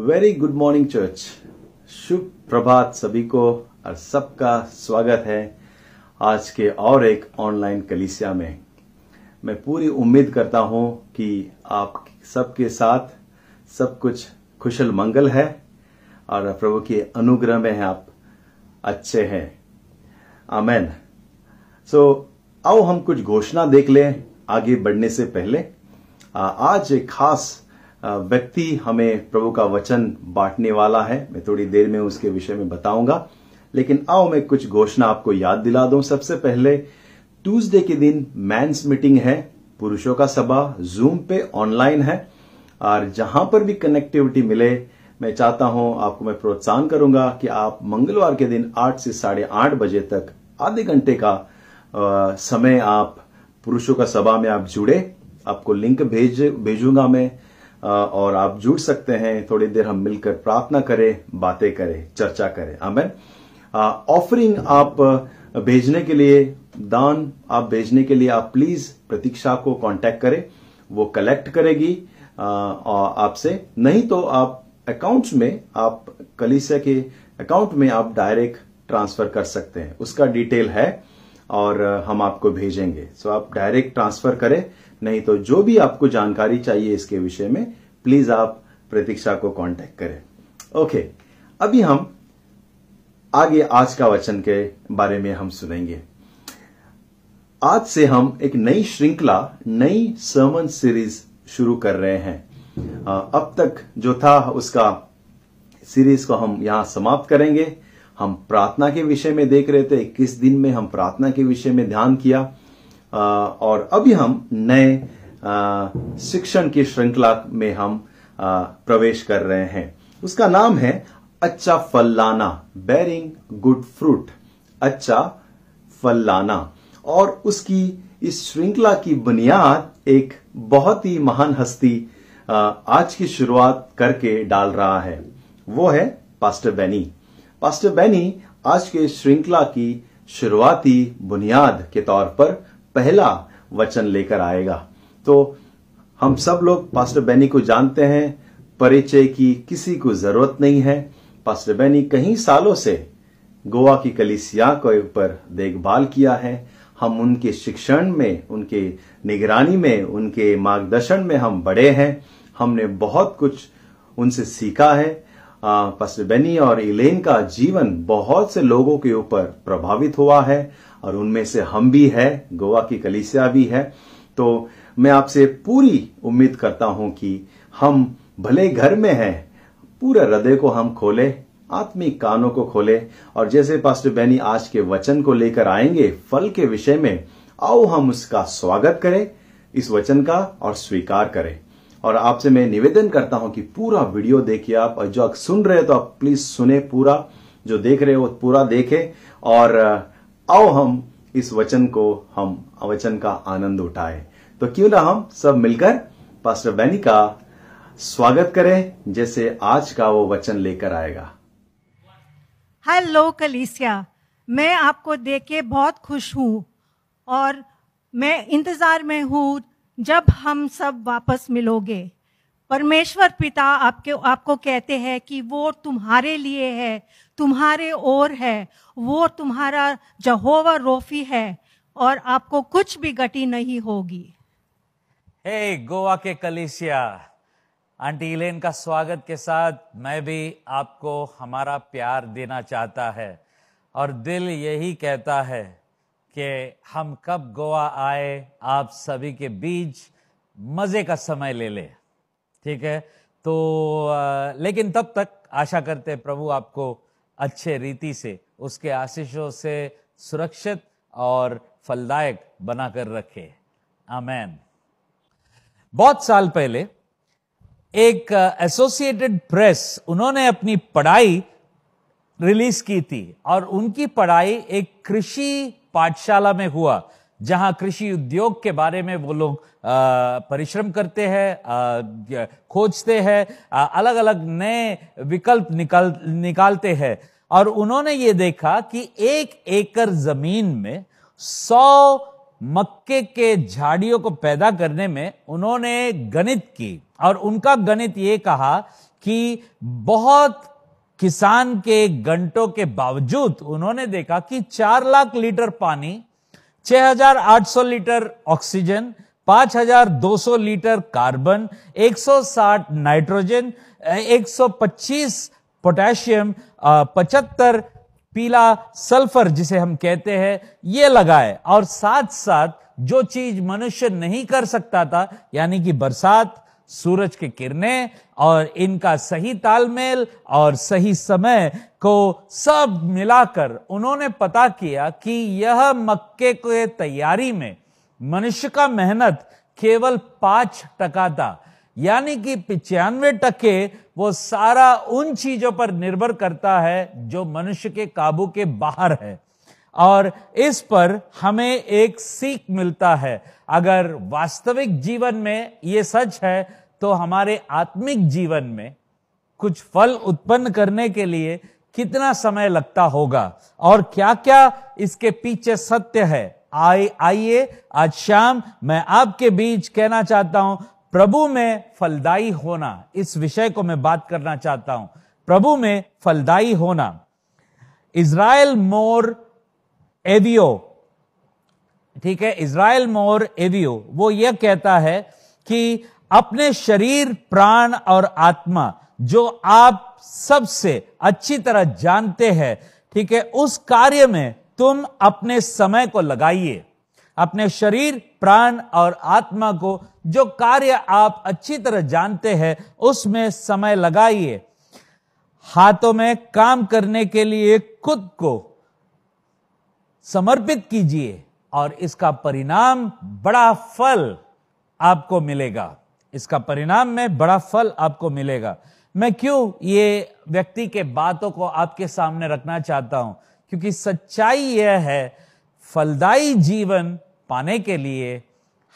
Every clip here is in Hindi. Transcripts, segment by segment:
वेरी गुड मॉर्निंग चर्च शुभ प्रभात सभी को और सबका स्वागत है आज के और एक ऑनलाइन कलिसिया में। मैं पूरी उम्मीद करता हूँ कि आप सबके साथ सब कुछ कुशल मंगल है और प्रभु के अनुग्रह में है आप अच्छे हैं। आमेन सो so, आओ हम कुछ घोषणा देख लें आगे बढ़ने से पहले। आज एक खास व्यक्ति हमें प्रभु का वचन बांटने वाला है। मैं थोड़ी देर में उसके विषय में बताऊँगा। लेकिन आओ मैं कुछ घोषणा आपको याद दिला दूँ। सबसे पहले ट्यूसडे के दिन मैंस मीटिंग है पुरुषों का सभा जूम पे ऑनलाइन है। और जहाँ पर भी कनेक्टिविटी मिले मैं चाहता हूँ आपको मैं प्रोत्साहन करूँगा कि आप मंगलवार के दिन आठ से साढ़े आठ बजे तक आधे घंटे का आ, समय आप पुरुषों का सभा में आप जुड़े। आपको लिंक भेज भेजूँगा मैं। और आप जुड़ सकते हैं, थोड़ी देर हम मिलकर प्रार्थना करें, बातें करें, चर्चा करें। आमेन। ऑफरिंग आप भेजने के लिए, दान आप भेजने के लिए आप प्लीज़ प्रतीक्षा को कांटेक्ट करें, वो कलेक्ट करेगी। आपसे। नहीं तो आप अकाउंट्स में, आप कलिसिया के अकाउंट में आप डायरेक्ट ट्रांसफ़र कर सकते हैं। उसका डिटेल है और हम आपको भेजेंगे। सो आप डायरेक्ट ट्रांसफ़र करें नहीं तो जो भी आपको जानकारी चाहिए इसके विषय में प्लीज़ आप प्रतीक्षा को कांटेक्ट करें। ओके अभी हम आगे आज का वचन के बारे में हम सुनेंगे। आज से हम एक नई श्रृंखला, नई सर्मन सीरीज़ शुरू कर रहे हैं। अब तक जो था, उसका सीरीज़ को हम यहाँ समाप्त करेंगे। हम प्रार्थना के विषय में देख रहे थे, किस दिन में हम प्रार्थना के विषय में ध्यान किया। और अभी हम नए शिक्षण की श्रृंखला में हम प्रवेश कर रहे हैं। उसका नाम है अच्छा फल लाना बेरिंग गुड फ्रूट अच्छा फल लाना और उसकी इस श्रृंखला की बुनियाद एक बहुत ही महान हस्ती आज की शुरुआत करके डाल रहा है। वो है पास्टर बैनी पास्टर बैनी आज के श्रृंखला की शुरुआती बुनियाद के तौर पर पहला वचन लेकर आएगा। तो हम सब लोग पास्टर बैनी को जानते हैं, परिचय की किसी को ज़रूरत नहीं है। पास्टर बैनी कई सालों से गोवा की कलिसिया के ऊपर देखभाल किया है। हम उनके शिक्षण में, उनके निगरानी में, उनके मार्गदर्शन में हम बड़े हैं। हमने बहुत कुछ उनसे सीखा है। पास्टर बेनी और इलेन का जीवन बहुत से लोगों के ऊपर प्रभावित हुआ है। और उनमें से हम भी है, गोवा की कलिसिया भी है। तो मैं आपसे पूरी उम्मीद करता हूँ कि हम भले घर में हैं, पूरे हृदय को हम खोले, आत्मिक कानों को खोले, और जैसे पास्टर बैनी आज के वचन को लेकर आएँगे, फल के विषय में, आओ हम उसका स्वागत करें, इस वचन का, और स्वीकार करें। और आपसे मैं निवेदन करता हूँ कि पूरा वीडियो देखिए आप, और जो आप सुन रहे हो तो आप प्लीज़ सुने पूरा, जो देख रहे हो पूरा देखें, और आओ हम इस वचन को, हम वचन का आनंद उठाए। तो क्यों ना हम सब मिलकर पास्टर बैनी का स्वागत करें, जैसे आज का वो वचन लेकर आएगा। हेलो कलीसिया। मैं आपको देख के बहुत खुश हूँ और मैं इंतज़ार में हूँ जब हम सब वापस मिलोगे। परमेश्वर पिता आपके, आपको कहते हैं कि वो तुम्हारे लिए है तुम्हारे ओर है वो तुम्हारा जहोवा रोफी है और आपको कुछ भी गति नहीं होगी। हे hey, गोवा के कलिसिया आंटी इलेन का स्वागत के साथ मैं भी आपको हमारा प्यार देना चाहता है और दिल यही कहता है कि हम कब गोवा आए आप सभी के बीच मज़े का समय ले ले। ठीक है? तो लेकिन तब तक आशा करते प्रभु आपको अच्छे रीति से, उसके आशीषों से सुरक्षित और फलदायक बनाकर रखे। आमैन। बहुत साल पहले, एक एसोसिएटेड प्रेस उन्होंने अपनी पढ़ाई रिलीज़ की थी और उनकी पढ़ाई एक कृषि पाठशाला में हुआ। जहाँ कृषि उद्योग के बारे में वो लोग परिश्रम करते हैं खोजते हैं अलग अलग नए विकल्प निकाल, निकालते हैं। और उन्होंने ये देखा कि एक एकड़ ज़मीन में सौ मक्के के झाड़ियों को पैदा करने में उन्होंने गणित की। और उनका गणित ये कहा कि बहुत किसान के घंटों के बावजूद उन्होंने देखा कि चार लाख लीटर पानी 6,800 litre oxygen 5,200 litre carbon 160 nitrogen 125 potassium 75 पीला सल्फ़र जिसे हम कहते हैं ये लगाए। और साथ साथ जो चीज़ मनुष्य नहीं कर सकता था यानी कि बरसात सूरज की किरणें और इनका सही तालमेल और सही समय को सब मिलाकर उन्होंने पता किया कि यह मक्के के तैयारी में मनुष्य का मेहनत केवल पाँच टका था। यानी कि पिचानवे टके वो सारा उन चीज़ों पर निर्भर करता है जो मनुष्य के काबू के बाहर है। और इस पर हमें एक सीख मिलता है। अगर वास्तविक जीवन में ये सच है तो हमारे आत्मिक जीवन में कुछ फल उत्पन्न करने के लिए कितना समय लगता होगा? और क्या क्या इसके पीछे सत्य है? आइए आइए, आज शाम मैं आपके बीच कहना चाहता हूँ, प्रभु में फलदायी होना, इस विषय को मैं बात करना चाहता हूँ। प्रभु में फलदायी होना। इज़राइल मोर एवियो, ठीक है? इज़राइल मोर एवियो, वो यह कहता है कि अपने शरीर, प्राण और आत्मा, जो आप सबसे अच्छी तरह जानते हैं, ठीक है, उस कार्य में तुम अपने समय को लगाइए। अपने शरीर, प्राण और आत्मा को जो कार्य आप अच्छी तरह जानते हैं, उसमें समय लगाइए। हाथों में काम करने के लिए खुद को समर्पित कीजिए और इसका परिणाम बड़ा फल आपको मिलेगा। इसका परिणाम में बड़ा फल आपको मिलेगा। मैं क्यों ये व्यक्ति के बातों को आपके सामने रखना चाहता हूँ? क्योंकि सच्चाई यह है, फलदायी जीवन पाने के लिए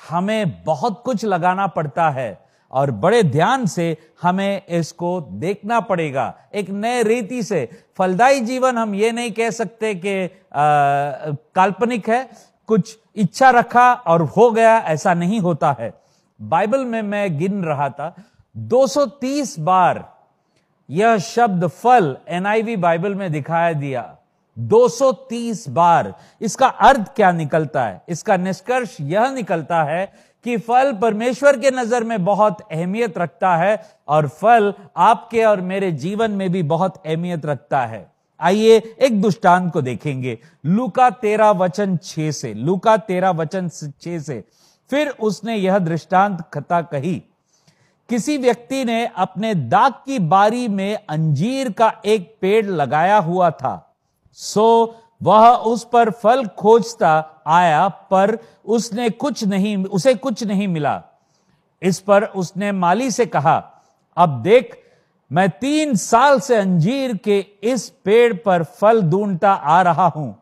हमें बहुत कुछ लगाना पड़ता है और बड़े ध्यान से हमें इसको देखना पड़ेगा। एक नए रीति से। फलदायी जीवन हम ये नहीं कह सकते कि काल्पनिक है। कुछ इच्छा रखा और हो गया, ऐसा नहीं होता है। बाइबल में मैं गिन रहा था 230 बार यह शब्द फल एनआईवी बाइबल में दिखाया दिया। 230 बार। इसका अर्थ क्या निकलता है? इसका निष्कर्ष यह निकलता है कि फल परमेश्वर के नज़र में बहुत अहमियत रखता है और फल आपके और मेरे जीवन में भी बहुत अहमियत रखता है। आइए एक दुष्टांत को देखेंगे। लुका तेरा वचन छे से, लुका तेरा वचन छे से। फिर उसने यह दृष्टांत कथा कही, किसी व्यक्ति ने अपने दाग की बारी में अंजीर का एक पेड़ लगाया हुआ था, सो वह उस पर फल खोजता आया, पर उसने कुछ नहीं, उसे कुछ नहीं मिला। इस पर उसने माली से कहा, अब देख, मैं तीन साल से अंजीर के इस पेड़ पर फल ढूंढता आ रहा हूँ,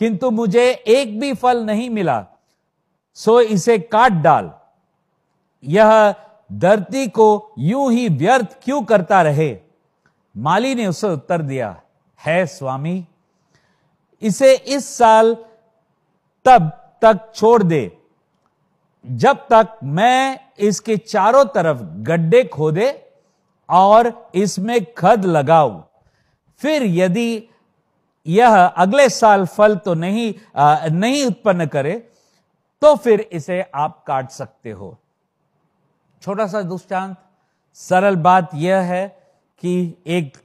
किंतु मुझे एक भी फल नहीं मिला। सो इसे काट डाल। यह धरती को यूँ ही व्यर्थ क्यों करता रहे? माली ने उसे उत्तर दिया है स्वामी इसे इस साल तब तक छोड़ दे जब तक मैं इसके चारों तरफ़ गड्ढे खोदे और इसमें खद लगाऊँ। फिर यदि यह अगले साल फल तो नहीं आ, नहीं उत्पन्न करे तो फिर इसे आप काट सकते हो। छोटा सा दुष्टांत, सरल बात यह है कि एक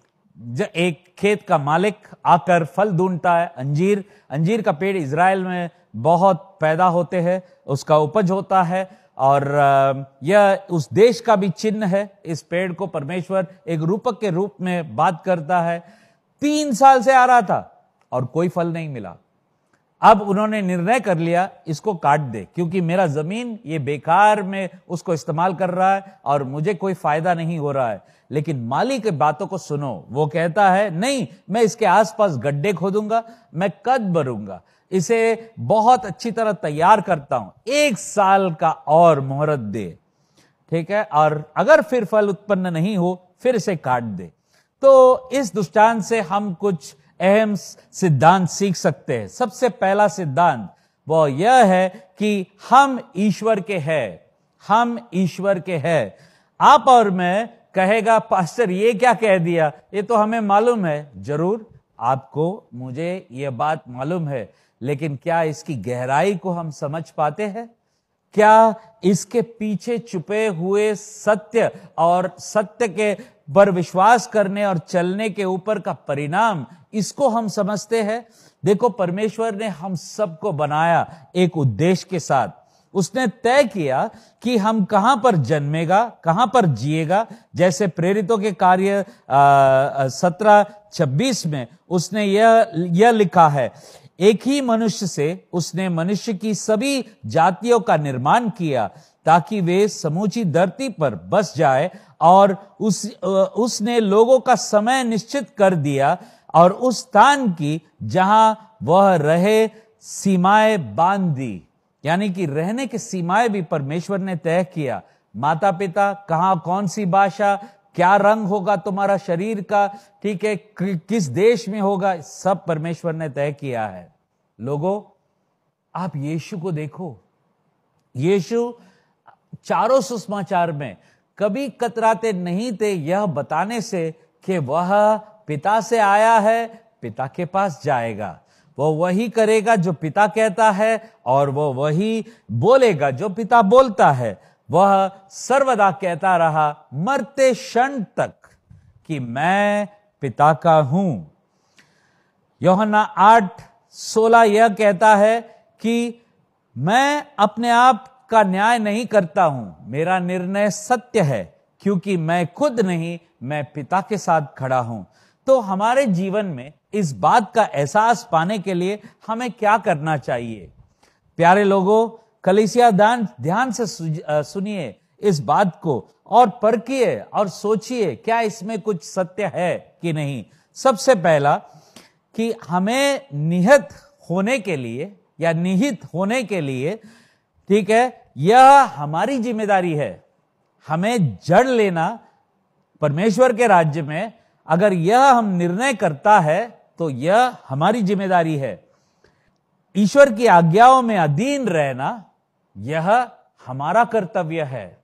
एक खेत का मालिक आकर फल ढूंढता है, अंजीर अंजीर का पेड़ इसराइल में बहुत पैदा होते हैं, उसका उपज होता है और यह उस देश का भी चिन्ह है। इस पेड़ को परमेश्वर एक रूपक के रूप में बात करता है। तीन साल से आ रहा था और कोई फल नहीं मिला। अब उन्होंने निर्णय कर लिया, इसको काट दे, क्योंकि मेरा ज़मीन ये बेकार में उसको इस्तेमाल कर रहा है और मुझे कोई फ़ायदा नहीं हो रहा है। लेकिन माली के बातों को सुनो, वो कहता है, नहीं, मैं इसके आसपास गड्ढे खोदूँगा, मैं कद भरूँगा, इसे बहुत अच्छी तरह तैयार करता हूँ, एक साल का और मोहरत दे, ठीक है? और अगर फिर फल उत्पन्न नहीं हो, फिर इसे काट दे। तो इस दुष्टान से हम कुछ अहम सिद्धांत सीख सकते हैं। सबसे पहला सिद्धांत वो यह है कि हम ईश्वर के हैं। हम ईश्वर के हैं। आप और मैं, कहेगा पास्टर, ये क्या कह दिया? ये तो हमें मालूम है। ज़रूर, आपको, मुझे ये बात मालूम है। लेकिन क्या इसकी गहराई को हम समझ पाते हैं? क्या इसके पीछे छुपे हुए सत्य और सत्य के पर विश्वास करने और चलने के ऊपर का परिणाम इसको हम समझते हैं। देखो, परमेश्वर ने हम सबको बनाया एक उद्देश्य के साथ। उसने तय किया कि हम कहाँ पर जन्मेगा, कहाँ पर जिएगा। जैसे प्रेरितों के कार्य सत्रह, छब्बीस में उसने यह यह लिखा है, एक ही मनुष्य से उसने मनुष्य की सभी जातियों का निर्माण किया ताकि वे समूची धरती पर बस जाए और उस उसने लोगों का समय निश्चित कर दिया और उस स्थान की जहाँ वह रहे, सीमाएँ बाँध दी। यानी कि रहने की सीमाएँ भी परमेश्वर ने तय किया। माता पिता कहा कौन सी भाषा, क्या रंग होगा तुम्हारा शरीर का, ठीक है किस देश में होगा, सब परमेश्वर ने तय किया है। लोगों, आप यीशु को देखो। यीशु चारों सुषमाचार में कभी कतराते नहीं थे यह बताने से कि वह पिता से आया है, पिता के पास जाएगा। वो वही करेगा जो पिता कहता है और वो वही बोलेगा जो पिता बोलता है। वह सर्वदा कहता रहा, मरते क्षण तक कि मैं पिता का हूँ। योहना आठ सोलह यह कहता है कि मैं अपने आप का न्याय नहीं करता हूँ। मेरा निर्णय सत्य है, क्योंकि मैं खुद नहीं, मैं पिता के साथ खड़ा हूँ। तो हमारे जीवन में इस बात का एहसास पाने के लिए हमें क्या करना चाहिए? प्यारे लोगों, कलिसिया ध्यान ध्यान से सुनिए इस बात को, और परखिए और सोचिए, क्या इसमें कुछ सत्य है कि नहीं? सबसे पहला, कि हमें निहित होने के लिए या निहित होने के लिए ठीक है? यह हमारी ज़िम्मेदारी है। हमें जड़ लेना परमेश्वर के राज्य में। अगर यह हम निर्णय करता है तो यह हमारी ज़िम्मेदारी है। ईश्वर की आज्ञाओं में अधीन रहना, यह हमारा कर्तव्य है।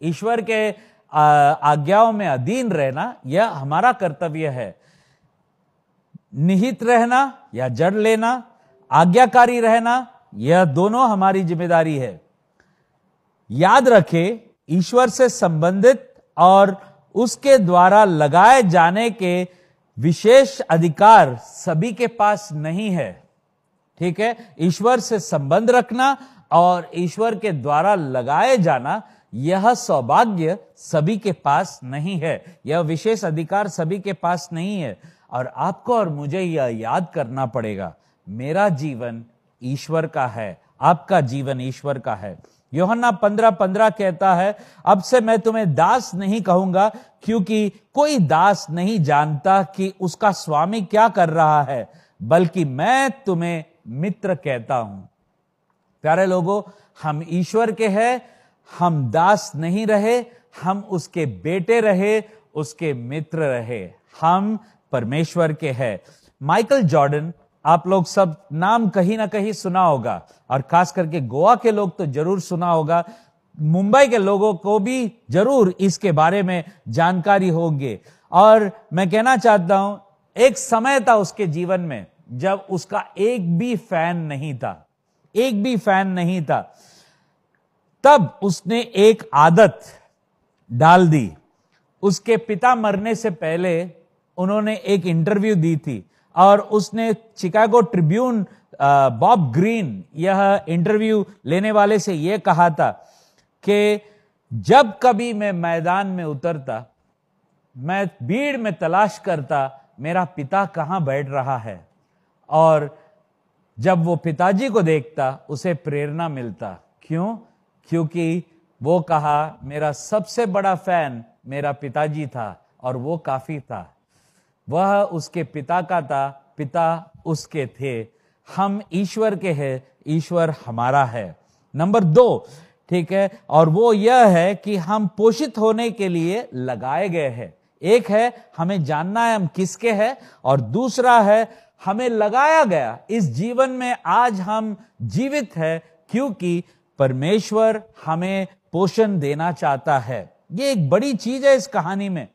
ईश्वर के आज्ञाओं में अधीन रहना, यह हमारा कर्तव्य है। निहित रहना या जड़ लेना, आज्ञाकारी रहना यह दोनों हमारी ज़िम्मेदारी है। याद रखें, ईश्वर से संबंधित और उसके द्वारा लगाए जाने के विशेष अधिकार सभी के पास नहीं है। ठीक है? ईश्वर से संबंध रखना और ईश्वर के द्वारा लगाए जाना, यह सौभाग्य सभी के पास नहीं है। यह विशेष अधिकार सभी के पास नहीं है। और आपको और मुझे यह याद करना पड़ेगा, मेरा जीवन ईश्वर का है, आपका जीवन ईश्वर का है। योहन्ना पंद्रह पंद्रह कहता है, अब से मैं तुम्हें दास नहीं कहूँगा, क्योंकि कोई दास नहीं जानता कि उसका स्वामी क्या कर रहा है, बल्कि मैं तुम्हें मित्र कहता हूँ। प्यारे लोगों, हम ईश्वर के हैं, हम दास नहीं रहे, हम उसके बेटे रहे, उसके मित्र रहे, हम परमेश्वर के हैं। माइकल जॉर्डन आप लोग सब नाम कहीं ना कहीं सुना होगा। और खास करके गोवा के लोग तो ज़रूर सुना होगा। मुंबई के लोगों को भी ज़रूर इसके बारे में जानकारी होगी। और मैं कहना चाहता हूँ, एक समय था उसके जीवन में जब उसका एक भी फ़ैन नहीं था। एक भी फ़ैन नहीं था। तब उसने एक आदत डाल दी। उसके पिता मरने से पहले उन्होंने एक इंटरव्यू दी थी। और उसने चिकागो ट्रिब्यून बॉब ग्रीन यह इंटरव्यू लेने वाले से यह कहा था कि जब कभी मैं मैदान में उतरता, मैं भीड़ में तलाश करता, मेरा पिता कहाँ बैठ रहा है? और जब वो पिताजी को देखता, उसे प्रेरणा मिलता। क्यों? क्योंकि वो कहा, मेरा सबसे बड़ा फ़ैन मेरा पिताजी था और वो काफ़ी था। वह उसके पिता का था, पिता उसके थे। हम ईश्वर के हैं, ईश्वर हमारा है। नंबर दो, ठीक है, और वो यह है कि हम पोषित होने के लिए लगाए गए हैं। एक है, हमें जानना है हम किसके हैं, और दूसरा है, हमें लगाया गया, इस जीवन में आज हम जीवित है, क्योंकि परमेश्वर हमें पोषण देना चाहता है। ये एक बड़ी चीज़ है इस कहानी में।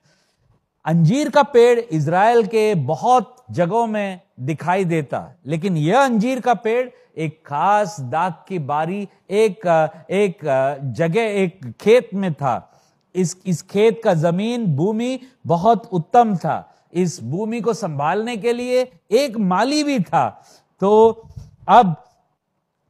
अंजीर का पेड़ इसराइल के बहुत जगहों में दिखाई देता। है लेकिन यह अंजीर का पेड़ एक खास दाग की बारी, एक एक, जगह, एक खेत में था। इस इस खेत का ज़मीन, भूमि बहुत उत्तम था। इस भूमि को संभालने के लिए एक माली भी था। तो अब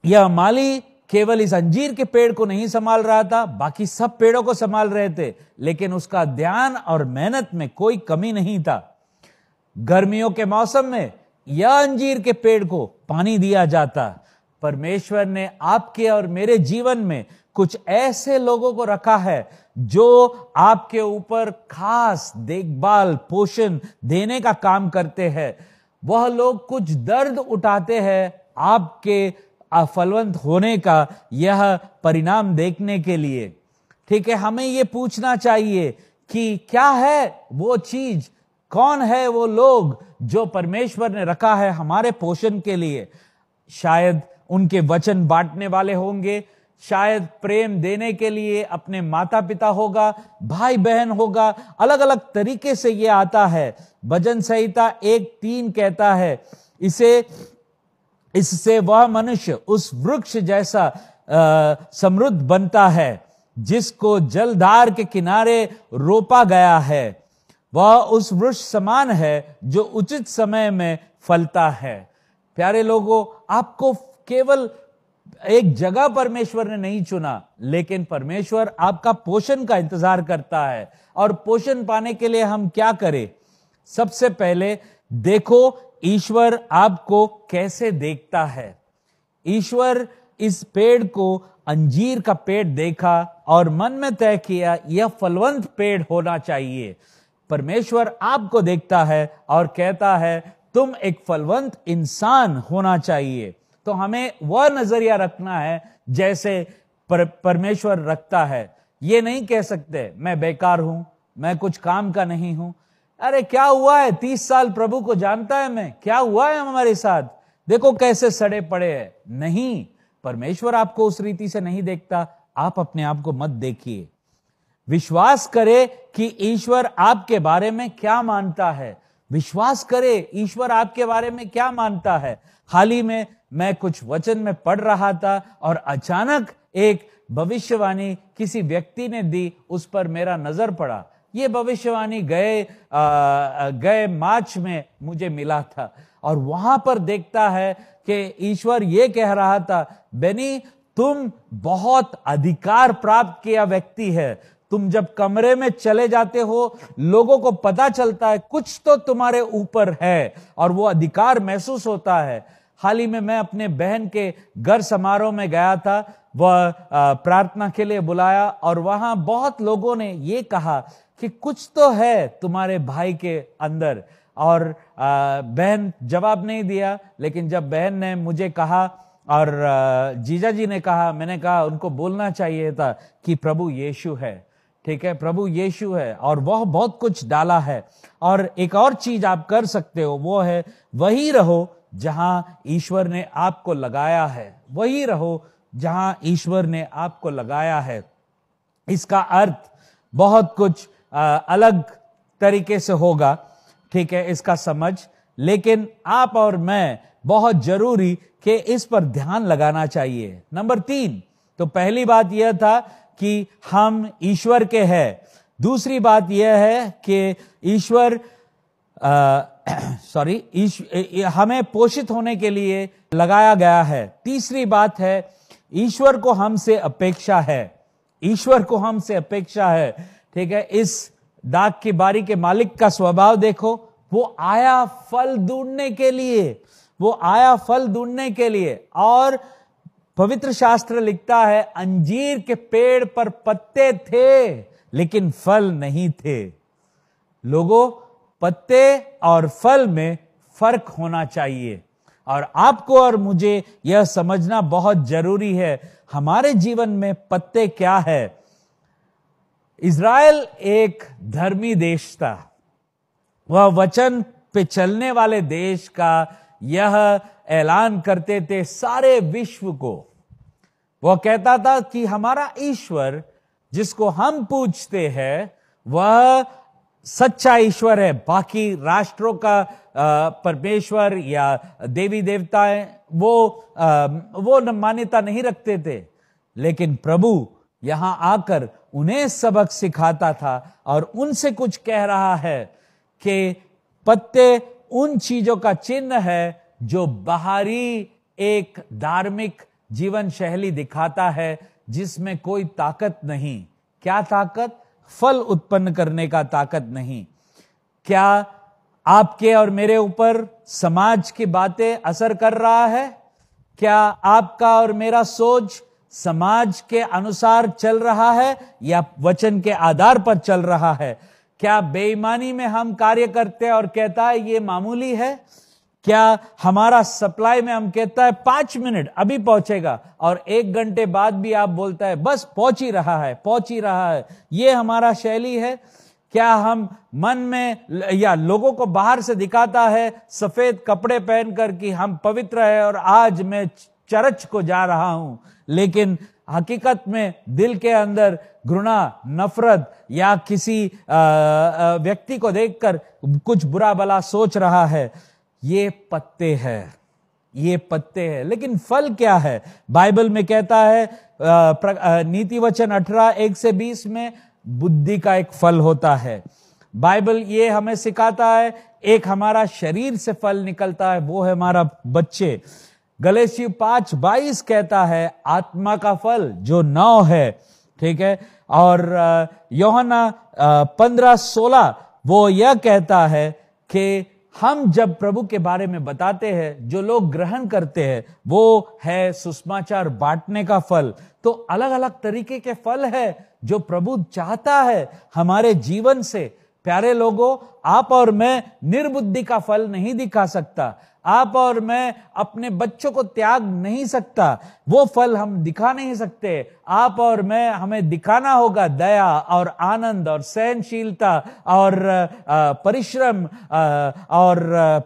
यह माली केवल इस अंजीर के पेड़ को नहीं संभाल रहा था, बाकी सब पेड़ों को संभाल रहे थे, लेकिन उसका ध्यान और मेहनत में कोई कमी नहीं था। गर्मियों के मौसम में यह अंजीर के पेड़ को पानी दिया जाता। परमेश्वर ने आपके और मेरे जीवन में कुछ ऐसे लोगों को रखा है, जो आपके ऊपर खास देखभाल, पोषण देने का काम करते हैं। वह लोग कुछ दर्द उठाते हैं आपके फलवंत होने का यह परिणाम देखने के लिए। ठीक है, हमें यह पूछना चाहिए कि क्या है वो चीज़, कौन है वो लोग जो परमेश्वर ने रखा है हमारे पोषण के लिए? शायद उनके वचन बांटने वाले होंगे, शायद प्रेम देने के लिए अपने माता पिता होगा भाई बहन होगा अलग अलग तरीके से यह आता है। भजन संहिता एक तीन कहता है, इसे इससे वह मनुष्य उस वृक्ष जैसा समृद्ध बनता है, जिसको जलधार के किनारे रोपा गया है। वह उस वृक्ष समान है जो उचित समय में फलता है। प्यारे लोगों, आपको केवल एक जगह परमेश्वर ने नहीं चुना, लेकिन परमेश्वर आपका पोषण का इंतज़ार करता है। और पोषण पाने के लिए हम क्या करें? सबसे पहले देखो ईश्वर आपको कैसे देखता है? ईश्वर इस पेड़ को अंजीर का पेड़ देखा और मन में तय किया यह फलवंत पेड़ होना चाहिए। परमेश्वर आपको देखता है और कहता है तुम एक फलवंत इंसान होना चाहिए। तो हमें वह नज़रिया रखना है जैसे पर, परमेश्वर रखता है। ये नहीं कह सकते मैं बेकार हूँ मैं कुछ काम का नहीं हूँ अरे क्या हुआ है? तीस साल प्रभु को जानता है मैं। क्या हुआ है हमारे साथ? देखो कैसे सड़े पड़े हैं। नहीं, परमेश्वर आपको उस रीति से नहीं देखता। आप अपने आप को मत देखिए। विश्वास करे कि ईश्वर आपके बारे में क्या मानता है। विश्वास करे ईश्वर आपके बारे में क्या मानता है। हाल ही में मैं कुछ वचन में पढ़ रहा था और अचानक एक भविष्यवाणी किसी व्यक्ति ने दी। उस पर मेरा नज़र पड़ा। ये भविष्यवाणी गए गए मार्च में मुझे मिला था। और वहाँ पर देखता है कि ईश्वर ये कह रहा था, बेनी, तुम बहुत अधिकार प्राप्त किया व्यक्ति है। तुम जब कमरे में चले जाते हो, लोगों को पता चलता है कुछ तो तुम्हारे ऊपर है और वो अधिकार महसूस होता है। हाल ही में मैं अपने बहन के घर समारोह में गया था, वह प्रार्थना के लिए बुलाया और वहाँ बहुत लोगों ने ये कहा कि कुछ तो है तुम्हारे भाई के अंदर। और बहन जवाब नहीं दिया, लेकिन जब बहन ने मुझे कहा और जीजा जी ने कहा, मैंने कहा, उनको बोलना चाहिए था कि प्रभु यीशु है। ठीक है? प्रभु यीशु है और वह बहुत कुछ डाला है। और एक और चीज़ आप कर सकते हो, वो है, वही रहो जहाँ ईश्वर ने आपको लगाया है। वही रहो जहाँ ईश्वर ने आपको लगाया है। इसका अर्थ बहुत कुछ अलग तरीके से होगा, ठीक है, इसका समझ। लेकिन आप और मैं, बहुत ज़रूरी कि इस पर ध्यान लगाना चाहिए। नंबर तीन तो पहली बात यह था कि हम ईश्वर के हैं। दूसरी बात यह है कि ईश्वर सॉरी हमें पोषित होने के लिए लगाया गया है। तीसरी बात है, ईश्वर को हमसे अपेक्षा है। ईश्वर को हमसे अपेक्षा है। ठीक है, इस दाग की बारी के मालिक का स्वभाव देखो, वो आया फल ढूँढने के लिए, वो आया फल ढूँढने के लिए। और पवित्र शास्त्र लिखता है, अंजीर के पेड़ पर पत्ते थे, लेकिन फल नहीं थे। लोगों, पत्ते और फल में फ़र्क होना चाहिए। और आपको और मुझे यह समझना बहुत ज़रूरी है, हमारे जीवन में पत्ते क्या है? इसराइल एक धर्मी देश था। वह वचन पे चलने वाले देश का यह ऐलान करते थे सारे विश्व को। वह कहता था कि हमारा ईश्वर जिसको हम पूछते हैं, वह सच्चा ईश्वर है। बाकी राष्ट्रों का परमेश्वर या देवी देवताएँ, वो वो मान्यता नहीं रखते थे। लेकिन प्रभु यहाँ आकर उन्हें सबक सिखाता था और उनसे कुछ कह रहा है कि पत्ते उन चीज़ों का चिन्ह है जो बाहरी एक धार्मिक जीवन शैली दिखाता है, जिसमें कोई ताकत नहीं। क्या ताकत? फल उत्पन्न करने का ताकत नहीं। क्या आपके और मेरे ऊपर समाज की बातें असर कर रहा है? क्या आपका और मेरा सोच समाज के अनुसार चल रहा है या वचन के आधार पर चल रहा है? क्या बेईमानी में हम कार्य करते हैं और कहता है, ये मामूली है? क्या हमारा सप्लाई में हम कहता है, पाँच मिनट, अभी पहुंचेगा। और एक घंटे बाद भी आप बोलता है, बस, पहुँच ही रहा है, पहुँच ही रहा है। ये हमारा शैली है। क्या हम मन में या लोगों को बाहर से दिखाता है, सफ़ेद कपड़े पहनकर कि हम पवित्र है और आज मैं चर्च को जा रहा हूँ। लेकिन हकीकत में दिल के अंदर घृणा, नफरत या किसी व्यक्ति को देखकर कुछ बुरा भला सोच रहा है, ये पत्ते हैं। ये पत्ते हैं। लेकिन फल क्या है? बाइबल में कहता है नीति वचन अठारह, एक से बीस में बुद्धि का एक फल होता है। बाइबल ये हमें सिखाता है, एक हमारा शरीर से फल निकलता है, वो है हमारा बच्चे। गलेशी पाँच बाईस कहता है, आत्मा का फल जो नौ है, ठीक है? और योहना पंद्रह सोलह, वो यह कहता है कि हम जब प्रभु के बारे में बताते हैं, जो लोग ग्रहण करते हैं, वो है सुषमाचार बांटने का फल। तो अलग अलग तरीके के फल है जो प्रभु चाहता है हमारे जीवन से। प्यारे लोगों, आप और मैं निर्बुद्धि का फल नहीं दिखा सकता। आप और मैं अपने बच्चों को त्याग नहीं सकता। वो फल हम दिखा नहीं सकते। आप और मैं, हमें दिखाना होगा दया और आनंद और सहनशीलता और परिश्रम और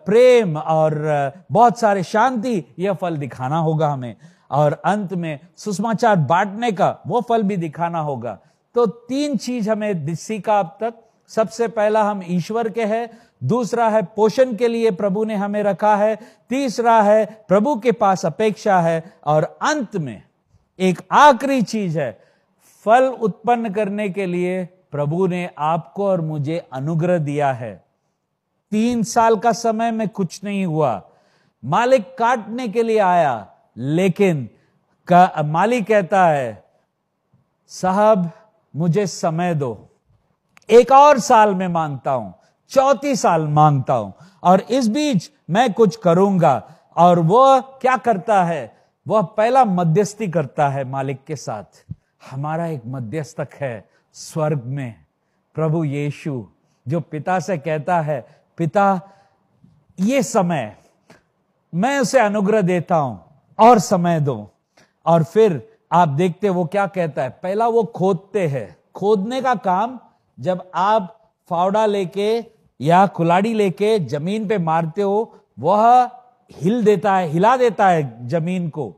प्रेम और बहुत सारे शांति। यह फल दिखाना होगा हमें। और अंत में सुषमाचार बांटने का वो फल भी दिखाना होगा। तो तीन चीज़ हमें सीखा अब तक। सबसे पहला हम ईश्वर के हैं दूसरा है पोषण के लिए प्रभु ने हमें रखा है तीसरा है प्रभु के पास अपेक्षा है और अंत में एक आखिरी चीज़ है फल उत्पन्न करने के लिए प्रभु ने आपको और मुझे अनुग्रह दिया है। तीन साल का समय में कुछ नहीं हुआ मालिक काटने के लिए आया लेकिन का, मालिक कहता है साहब मुझे समय दो। एक और साल में माँगता हूँ, चौथी साल माँगता हूँ, और इस बीच मैं कुछ करूँगा। और वो क्या करता है? वह पहला मध्यस्थी करता है मालिक के साथ। हमारा एक मध्यस्थक है स्वर्ग में, प्रभु यीशु, जो पिता से कहता है, पिता, ये समय, मैं उसे अनुग्रह देता हूँ, और समय दो। और फिर आप देखते वो क्या कहता है? पहला वो खोदते हैं। खोदने का काम जब आप फावड़ा लेके या कुलाड़ी लेके ज़मीन पे मारते हो, वह हिल देता है, हिला देता है ज़मीन को।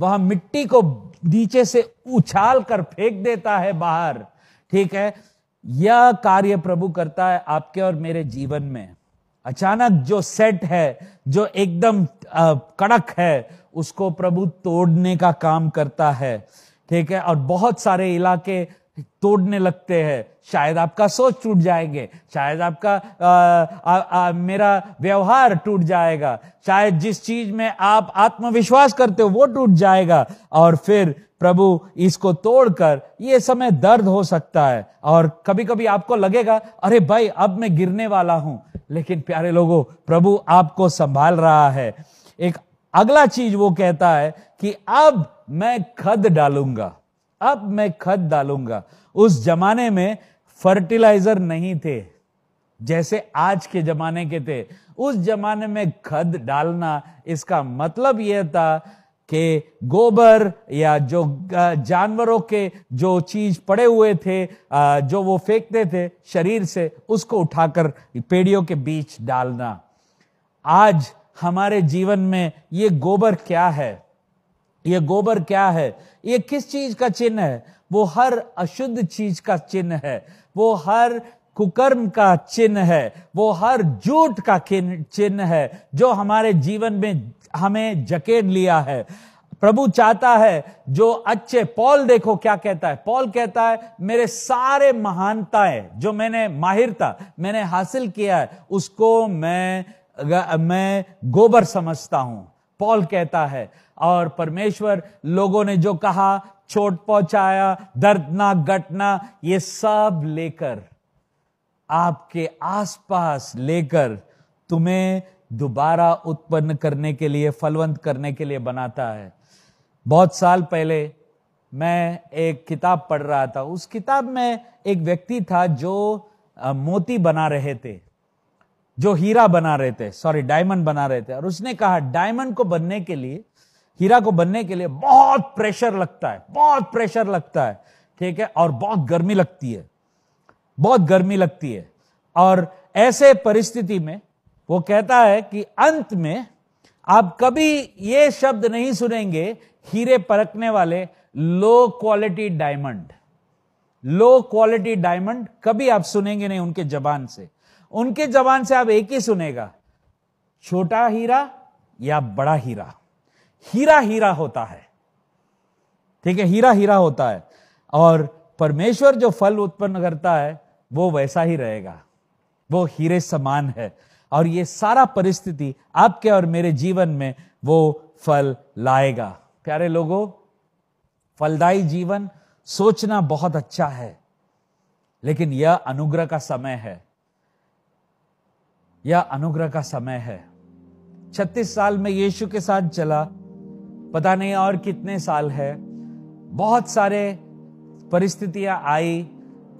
वह मिट्टी को नीचे से उछाल कर फेंक देता है बाहर। ठीक है? यह कार्य प्रभु करता है आपके और मेरे जीवन में। अचानक जो सेट है, जो एकदम कड़क है, उसको प्रभु तोड़ने का काम करता है। ठीक है? और बहुत सारे इलाके तोड़ने लगते हैं। शायद आपका सोच टूट जाएँगे शायद आपका आ, आ, आ, मेरा व्यवहार टूट जाएगा शायद जिस चीज़ में आप आत्मविश्वास करते हो वो टूट जाएगा और फिर प्रभु इसको तोड़कर ये समय दर्द हो सकता है और कभी कभी आपको लगेगा अरे भाई अब मैं गिरने वाला हूँ लेकिन प्यारे लोगों प्रभु आपको संभाल रहा है। एक अगला चीज़ वो कहता है कि अब मैं खद डालूँगा अब मैं खद डालूँगा। उस जमाने में फर्टिलाइज़र नहीं थे, जैसे आज के जमाने के थे। उस जमाने में खद डालना, इसका मतलब यह था कि गोबर या जो जानवरों के जो चीज़ पड़े हुए थे जो वो फेंकते थे शरीर से, उसको उठाकर पेड़ियों के बीच डालना। आज हमारे जीवन में ये गोबर क्या है? ये गोबर क्या है? ये किस चीज़ का चिन्ह है? वो हर अशुद्ध चीज़ का चिन्ह है, वो हर कुकर्म का चिन्ह है, वो हर झूठ का चिन्ह है जो हमारे जीवन में हमें जकेट लिया है। प्रभु चाहता है जो अच्छे, पॉल देखो क्या कहता है। पॉल कहता है, मेरे सारे महानताएँ जो मैंने माहिरता मैंने हासिल किया है, उसको मैं मैं गोबर समझता हूँ। पॉल कहता है और परमेश्वर लोगों ने जो कहा, चोट पहुँचाया, दर्दनाक घटना, ये सब लेकर, आपके आसपास लेकर तुम्हें दोबारा उत्पन्न करने के लिए, फलवंत करने के लिए बनाता है। बहुत साल पहले मैं एक किताब पढ़ रहा था। उस किताब में एक व्यक्ति था जो मोती बना रहे थे, जो हीरा बना रहे थे, सॉरी, डायमंड बना रहे थे। और उसने कहा, डायमंड को बनने के लिए हीरा को बनने के लिए बहुत प्रेशर लगता है, बहुत प्रेशर लगता है, ठीक है? और बहुत गर्मी लगती है, बहुत गर्मी लगती है। और ऐसे परिस्थिति में वो कहता है कि अंत में आप कभी ये शब्द नहीं सुनेंगे, हीरे परखने वाले low quality diamond low quality diamond कभी आप सुनेंगे नहीं उनके जबान से। उनके जबान से आप एक ही सुनेगा, छोटा हीरा या बड़ा हीरा। हीरा हीरा होता है। ठीक है, हीरा हीरा होता है। और परमेश्वर जो फल उत्पन्न करता है, वो वैसा ही रहेगा। वो हीरे समान है। और ये सारा परिस्थिति आपके और मेरे जीवन में वो फल लाएगा। प्यारे लोगों, फलदायी जीवन सोचना बहुत अच्छा है। लेकिन यह अनुग्रह का समय है। यह अनुग्रह का समय है। छत्तीस साल में यीशु के साथ चला। पता नहीं और कितने साल है। बहुत सारे परिस्थितियाँ आई।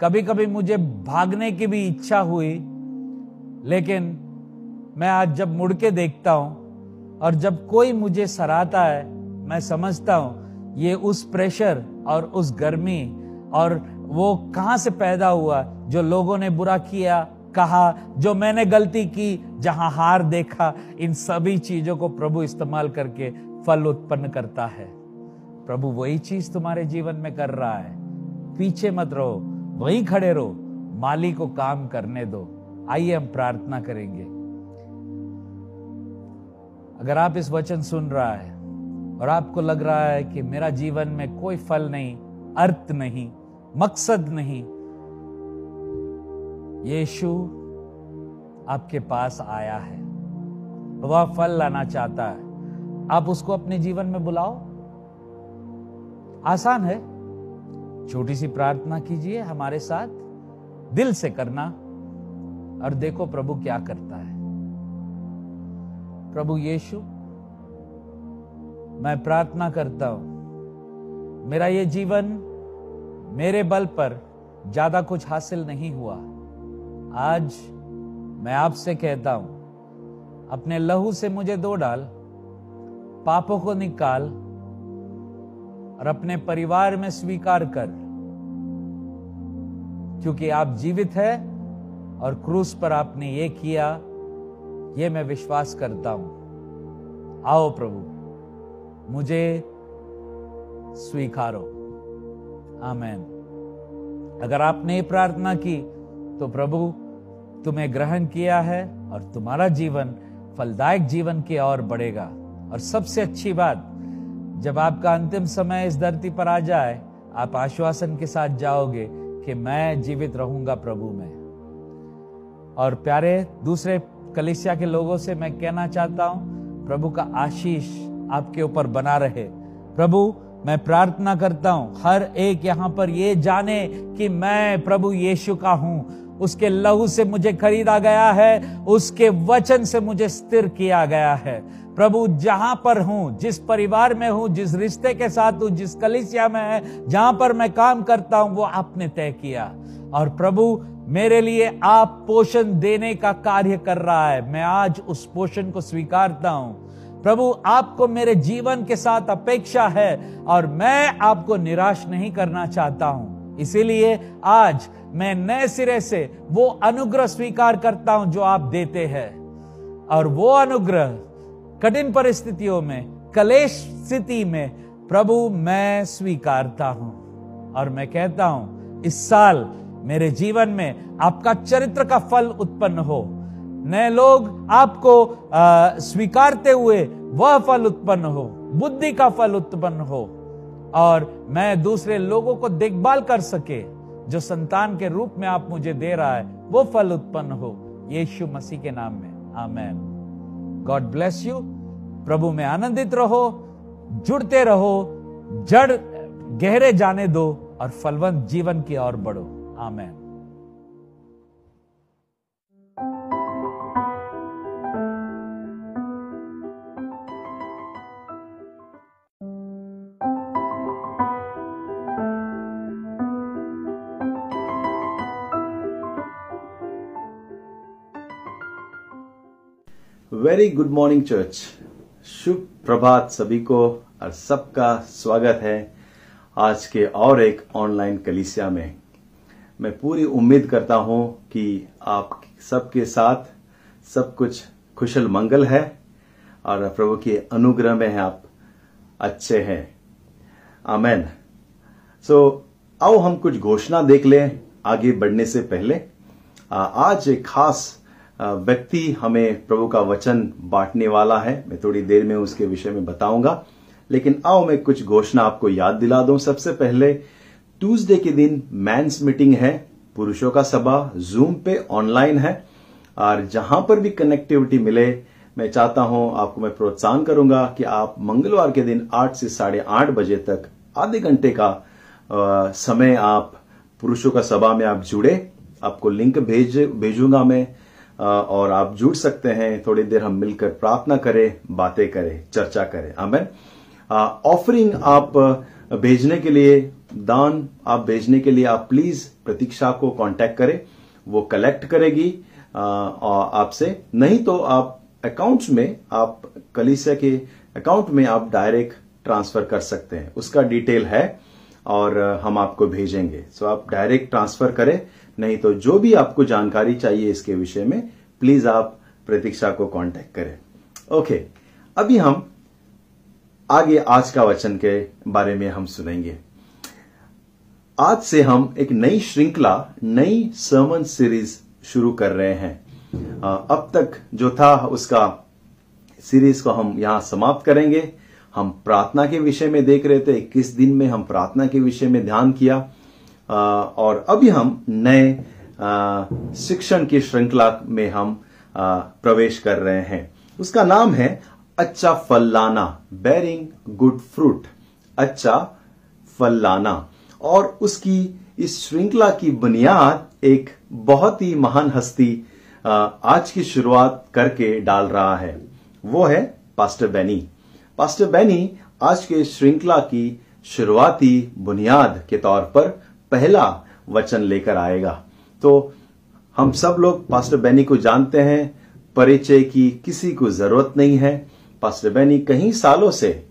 कभी कभी मुझे भागने की भी इच्छा हुई। लेकिन मैं आज जब मुड़ के देखता हूँ और जब कोई मुझे सराहता है, मैं समझता हूँ, ये उस प्रेशर और उस गर्मी और वो कहाँ से पैदा हुआ, जो लोगों ने बुरा किया, कहा, जो मैंने गलती की, जहाँ हार देखा, इन सभी चीज़ों को प्रभु इस्तेमाल करके फल उत्पन्न करता है। प्रभु, वही चीज़ तुम्हारे जीवन में कर रहा है। पीछे मत रहो, वहीं खड़े रहो। माली को काम करने दो। आइए, हम प्रार्थना करेंगे। अगर आप इस वचन सुन रहा है और आपको लग रहा है कि मेरा जीवन में कोई फल नहीं, अर्थ नहीं, मकसद नहीं, यीशु आपके पास आया है। वह फल लाना चाहता है। आप उसको अपने जीवन में बुलाओ। आसान है। छोटी सी प्रार्थना कीजिए हमारे साथ। दिल से करना और देखो प्रभु क्या करता है। प्रभु यीशु, मैं प्रार्थना करता हूँ, मेरा ये जीवन मेरे बल पर ज़्यादा कुछ हासिल नहीं हुआ। आज मैं आपसे कहता हूँ, अपने लहू से मुझे दो डाल। पापों को निकाल और अपने परिवार में स्वीकार कर। क्योंकि आप जीवित है और क्रूस पर आपने ये किया, ये मैं विश्वास करता हूँ। आओ प्रभु, मुझे स्वीकारो। आमेन। अगर आपने प्रार्थना की तो प्रभु, तुम्हें ग्रहण किया है और तुम्हारा जीवन फलदायक जीवन की ओर बढ़ेगा। और सबसे अच्छी बात, जब आपका अंतिम समय इस धरती पर आ जाए, आप आश्वासन के साथ जाओगे कि मैं जीवित रहूँगा प्रभु में। और प्यारे, दूसरे कलिसिया के लोगों से मैं कहना चाहता हूँ, प्रभु का आशीष आपके ऊपर बना रहे। प्रभु, मैं प्रार्थना करता हूँ, हर एक यहाँ पर ये जाने कि मैं प्रभु यीशु का हूँ उसके लहू से मुझे खरीदा गया है, उसके वचन से मुझे स्थिर किया गया है। प्रभु, जहाँ पर हूँ, जिस परिवार में हूँ, जिस रिश्ते के साथ हूँ, जिस कलिसिया में है, जहाँ पर मैं काम करता हूँ, वो आपने तय किया। और प्रभु, मेरे लिए आप पोषण देने का कार्य कर रहा है। मैं आज उस पोषण को स्वीकारता हूँ। प्रभु, आपको मेरे जीवन के साथ अपेक्षा है और मैं आपको निराश नहीं करना चाहता हूँ। इसीलिए आज मैं नए सिरे से वो अनुग्रह स्वीकार करता हूँ जो आप देते हैं। और वो अनुग्रह कठिन परिस्थितियों में, कलेश स्थिति में प्रभु मैं स्वीकारता हूँ। और मैं कहता हूँ, इस साल मेरे जीवन में आपका चरित्र का फल उत्पन्न हो। नए लोग आपको स्वीकारते हुए वह फल उत्पन्न हो, बुद्धि का फल उत्पन्न हो। और मैं दूसरे लोगों को देखभाल कर सके, जो संतान के रूप में आप मुझे दे रहा है, वो फल उत्पन्न हो। यीशु मसीह के नाम में। आमेन। गॉड ब्लेस यू प्रभु में आनंदित रहो, जुड़ते रहो, जड़ गहरे जाने दो और फलवंत जीवन की ओर बढ़ो। आमेन। Very good morning church. शुभ प्रभात सभी को और सबका स्वागत है आज के और एक ऑनलाइन कलिसिया में। मैं पूरी उम्मीद करता हूँ कि आप सबके साथ सब कुछ कुशल मंगल है और प्रभु के अनुग्रह में है आप अच्छे हैं। आमेन। सो so, आओ हम कुछ घोषणा देख लें आगे बढ़ने से पहले। आज एक खास व्यक्ति हमें प्रभु का वचन बांटने वाला है। मैं थोड़ी देर में उसके विषय में बताऊँगा। लेकिन आओ मैं कुछ घोषणा आपको याद दिला दूँ। सबसे पहले ट्यूसडे के दिन मैंस मीटिंग है पुरुषों का सभा जूम पे ऑनलाइन है। और जहाँ पर भी कनेक्टिविटी मिले मैं चाहता हूँ आपको मैं प्रोत्साहन करूँगा कि आप मंगलवार के दिन आठ से साढ़े आठ बजे तक आधे घंटे का आ, समय आप पुरुषों का सभा में आप जुड़े। आपको लिंक भेज भेजूँगा मैं। और आप जुड़ सकते हैं, थोड़ी देर हम मिलकर प्रार्थना करें, बातें करें, चर्चा करें। आमेन। ऑफरिंग आप भेजने के लिए, दान आप भेजने के लिए आप प्लीज़ प्रतीक्षा को कांटेक्ट करें, वो कलेक्ट करेगी। आपसे। नहीं तो आप अकाउंट्स में, आप कलिसिया के अकाउंट में आप डायरेक्ट ट्रांसफ़र कर सकते हैं। उसका डिटेल है और हम आपको भेजेंगे। सो आप डायरेक्ट ट्रांसफ़र करें। नहीं तो जो भी आपको जानकारी चाहिए इसके विषय में प्लीज़ आप प्रतीक्षा को कांटेक्ट करें। ओके अभी हम आगे आज का वचन के बारे में हम सुनेंगे। आज से हम एक नई श्रृंखला, नई सर्मन सीरीज़ शुरू कर रहे हैं। अब तक जो था उसका सीरीज़ को हम यहाँ समाप्त करेंगे। हम प्रार्थना के विषय में देख रहे थे, किस दिन में हम प्रार्थना के विषय में ध्यान किया। और अभी हम नए शिक्षण की श्रृंखला में हम प्रवेश कर रहे हैं। उसका नाम है अच्छा फल लाना बेरिंग गुड फ्रूट अच्छा फल लाना और उसकी इस श्रृंखला की बुनियाद एक बहुत ही महान हस्ती आज की शुरुआत करके डाल रहा है। वो है पास्टर बैनी पास्टर बैनी आज के श्रृंखला की शुरुआती बुनियाद के तौर पर पहला वचन लेकर आएगा। तो हम सब लोग, पास्टर बैनी को जानते हैं, परिचय की किसी को ज़रूरत नहीं है। पास्टर बैनी कई सालों से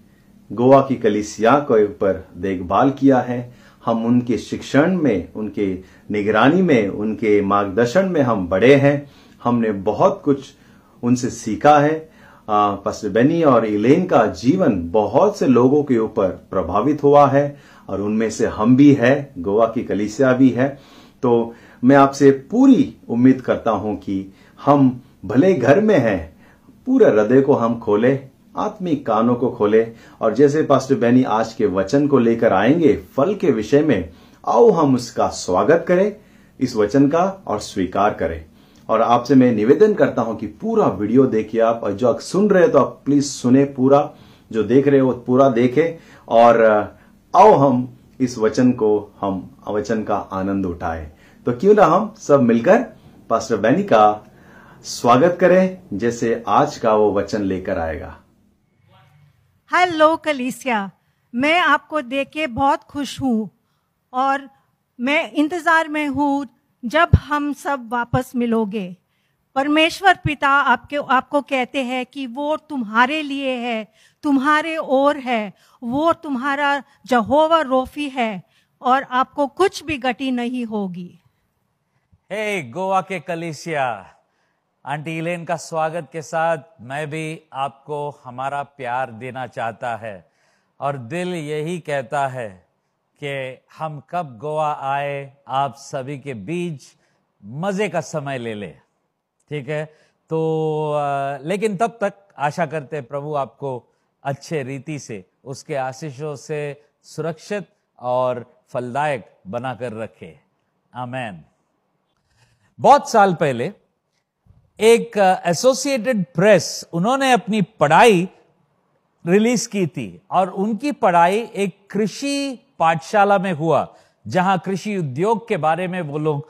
गोवा की कलिसिया के ऊपर देखभाल किया है। हम उनके शिक्षण में, उनके निगरानी में, उनके मार्गदर्शन में हम बड़े हैं। हमने बहुत कुछ उनसे सीखा है। पास्टर बेनी और इलेन का जीवन बहुत से लोगों के ऊपर प्रभावित हुआ है। और उनमें से हम भी है, गोवा की कलिसिया भी है। तो मैं आपसे पूरी उम्मीद करता हूँ कि हम भले घर में हैं, पूरे हृदय को हम खोले, आत्मिक कानों को खोले, और जैसे पास्टर बैनी आज के वचन को लेकर आएँगे, फल के विषय में, आओ हम उसका स्वागत करें, इस वचन का, और स्वीकार करें। और आपसे मैं निवेदन करता हूँ कि पूरा वीडियो देखिए आप, और जो आप सुन रहे हो तो आप प्लीज़ सुने पूरा, जो देख रहे हो पूरा देखें, और आओ हम इस वचन को, हम वचन का आनंद उठाए। तो क्यों ना हम सब मिलकर पास्टर बैनी का स्वागत करें, जैसे आज का वो वचन लेकर आएगा। हेलो कलीसिया। मैं आपको देख के बहुत खुश हूँ और मैं इंतज़ार में हूँ जब हम सब वापस मिलोगे। परमेश्वर पिता आपके आपको कहते हैं कि वो तुम्हारे लिए है तुम्हारे ओर है वो तुम्हारा जहोवा रोफी है और आपको कुछ भी गति नहीं होगी। हे hey, गोवा के कलिसिया आंटी इलेन का स्वागत के साथ मैं भी आपको हमारा प्यार देना चाहता है और दिल यही कहता है कि हम कब गोवा आए आप सभी के बीच मज़े का समय ले ले। ठीक है? तो आ, लेकिन तब तक आशा करते हैं प्रभु आपको अच्छे रीति से उसके आशीषों से सुरक्षित और फलदायक बनाकर रखे। आमैन। बहुत साल पहले एक एसोसिएटेड प्रेस उन्होंने अपनी पढ़ाई रिलीज़ की थी और उनकी पढ़ाई एक कृषि पाठशाला में हुआ। जहाँ कृषि उद्योग के बारे में वो लोग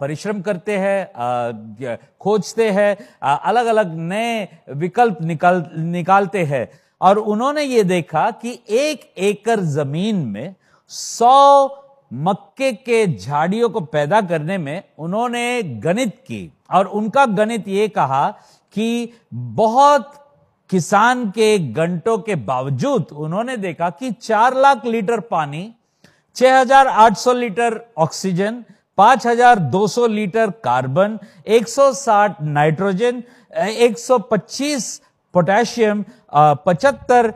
परिश्रम करते हैं खोजते हैं अलग अलग नए विकल्प निकाल, निकालते हैं। और उन्होंने ये देखा कि एक एकड़ ज़मीन में सौ मक्के के झाड़ियों को पैदा करने में उन्होंने गणित की। और उनका गणित ये कहा कि बहुत किसान के घंटों के बावजूद उन्होंने देखा कि चार लाख लीटर पानी 6,800 litre oxygen 5,200 litre carbon 160 nitrogen 125 potassium 75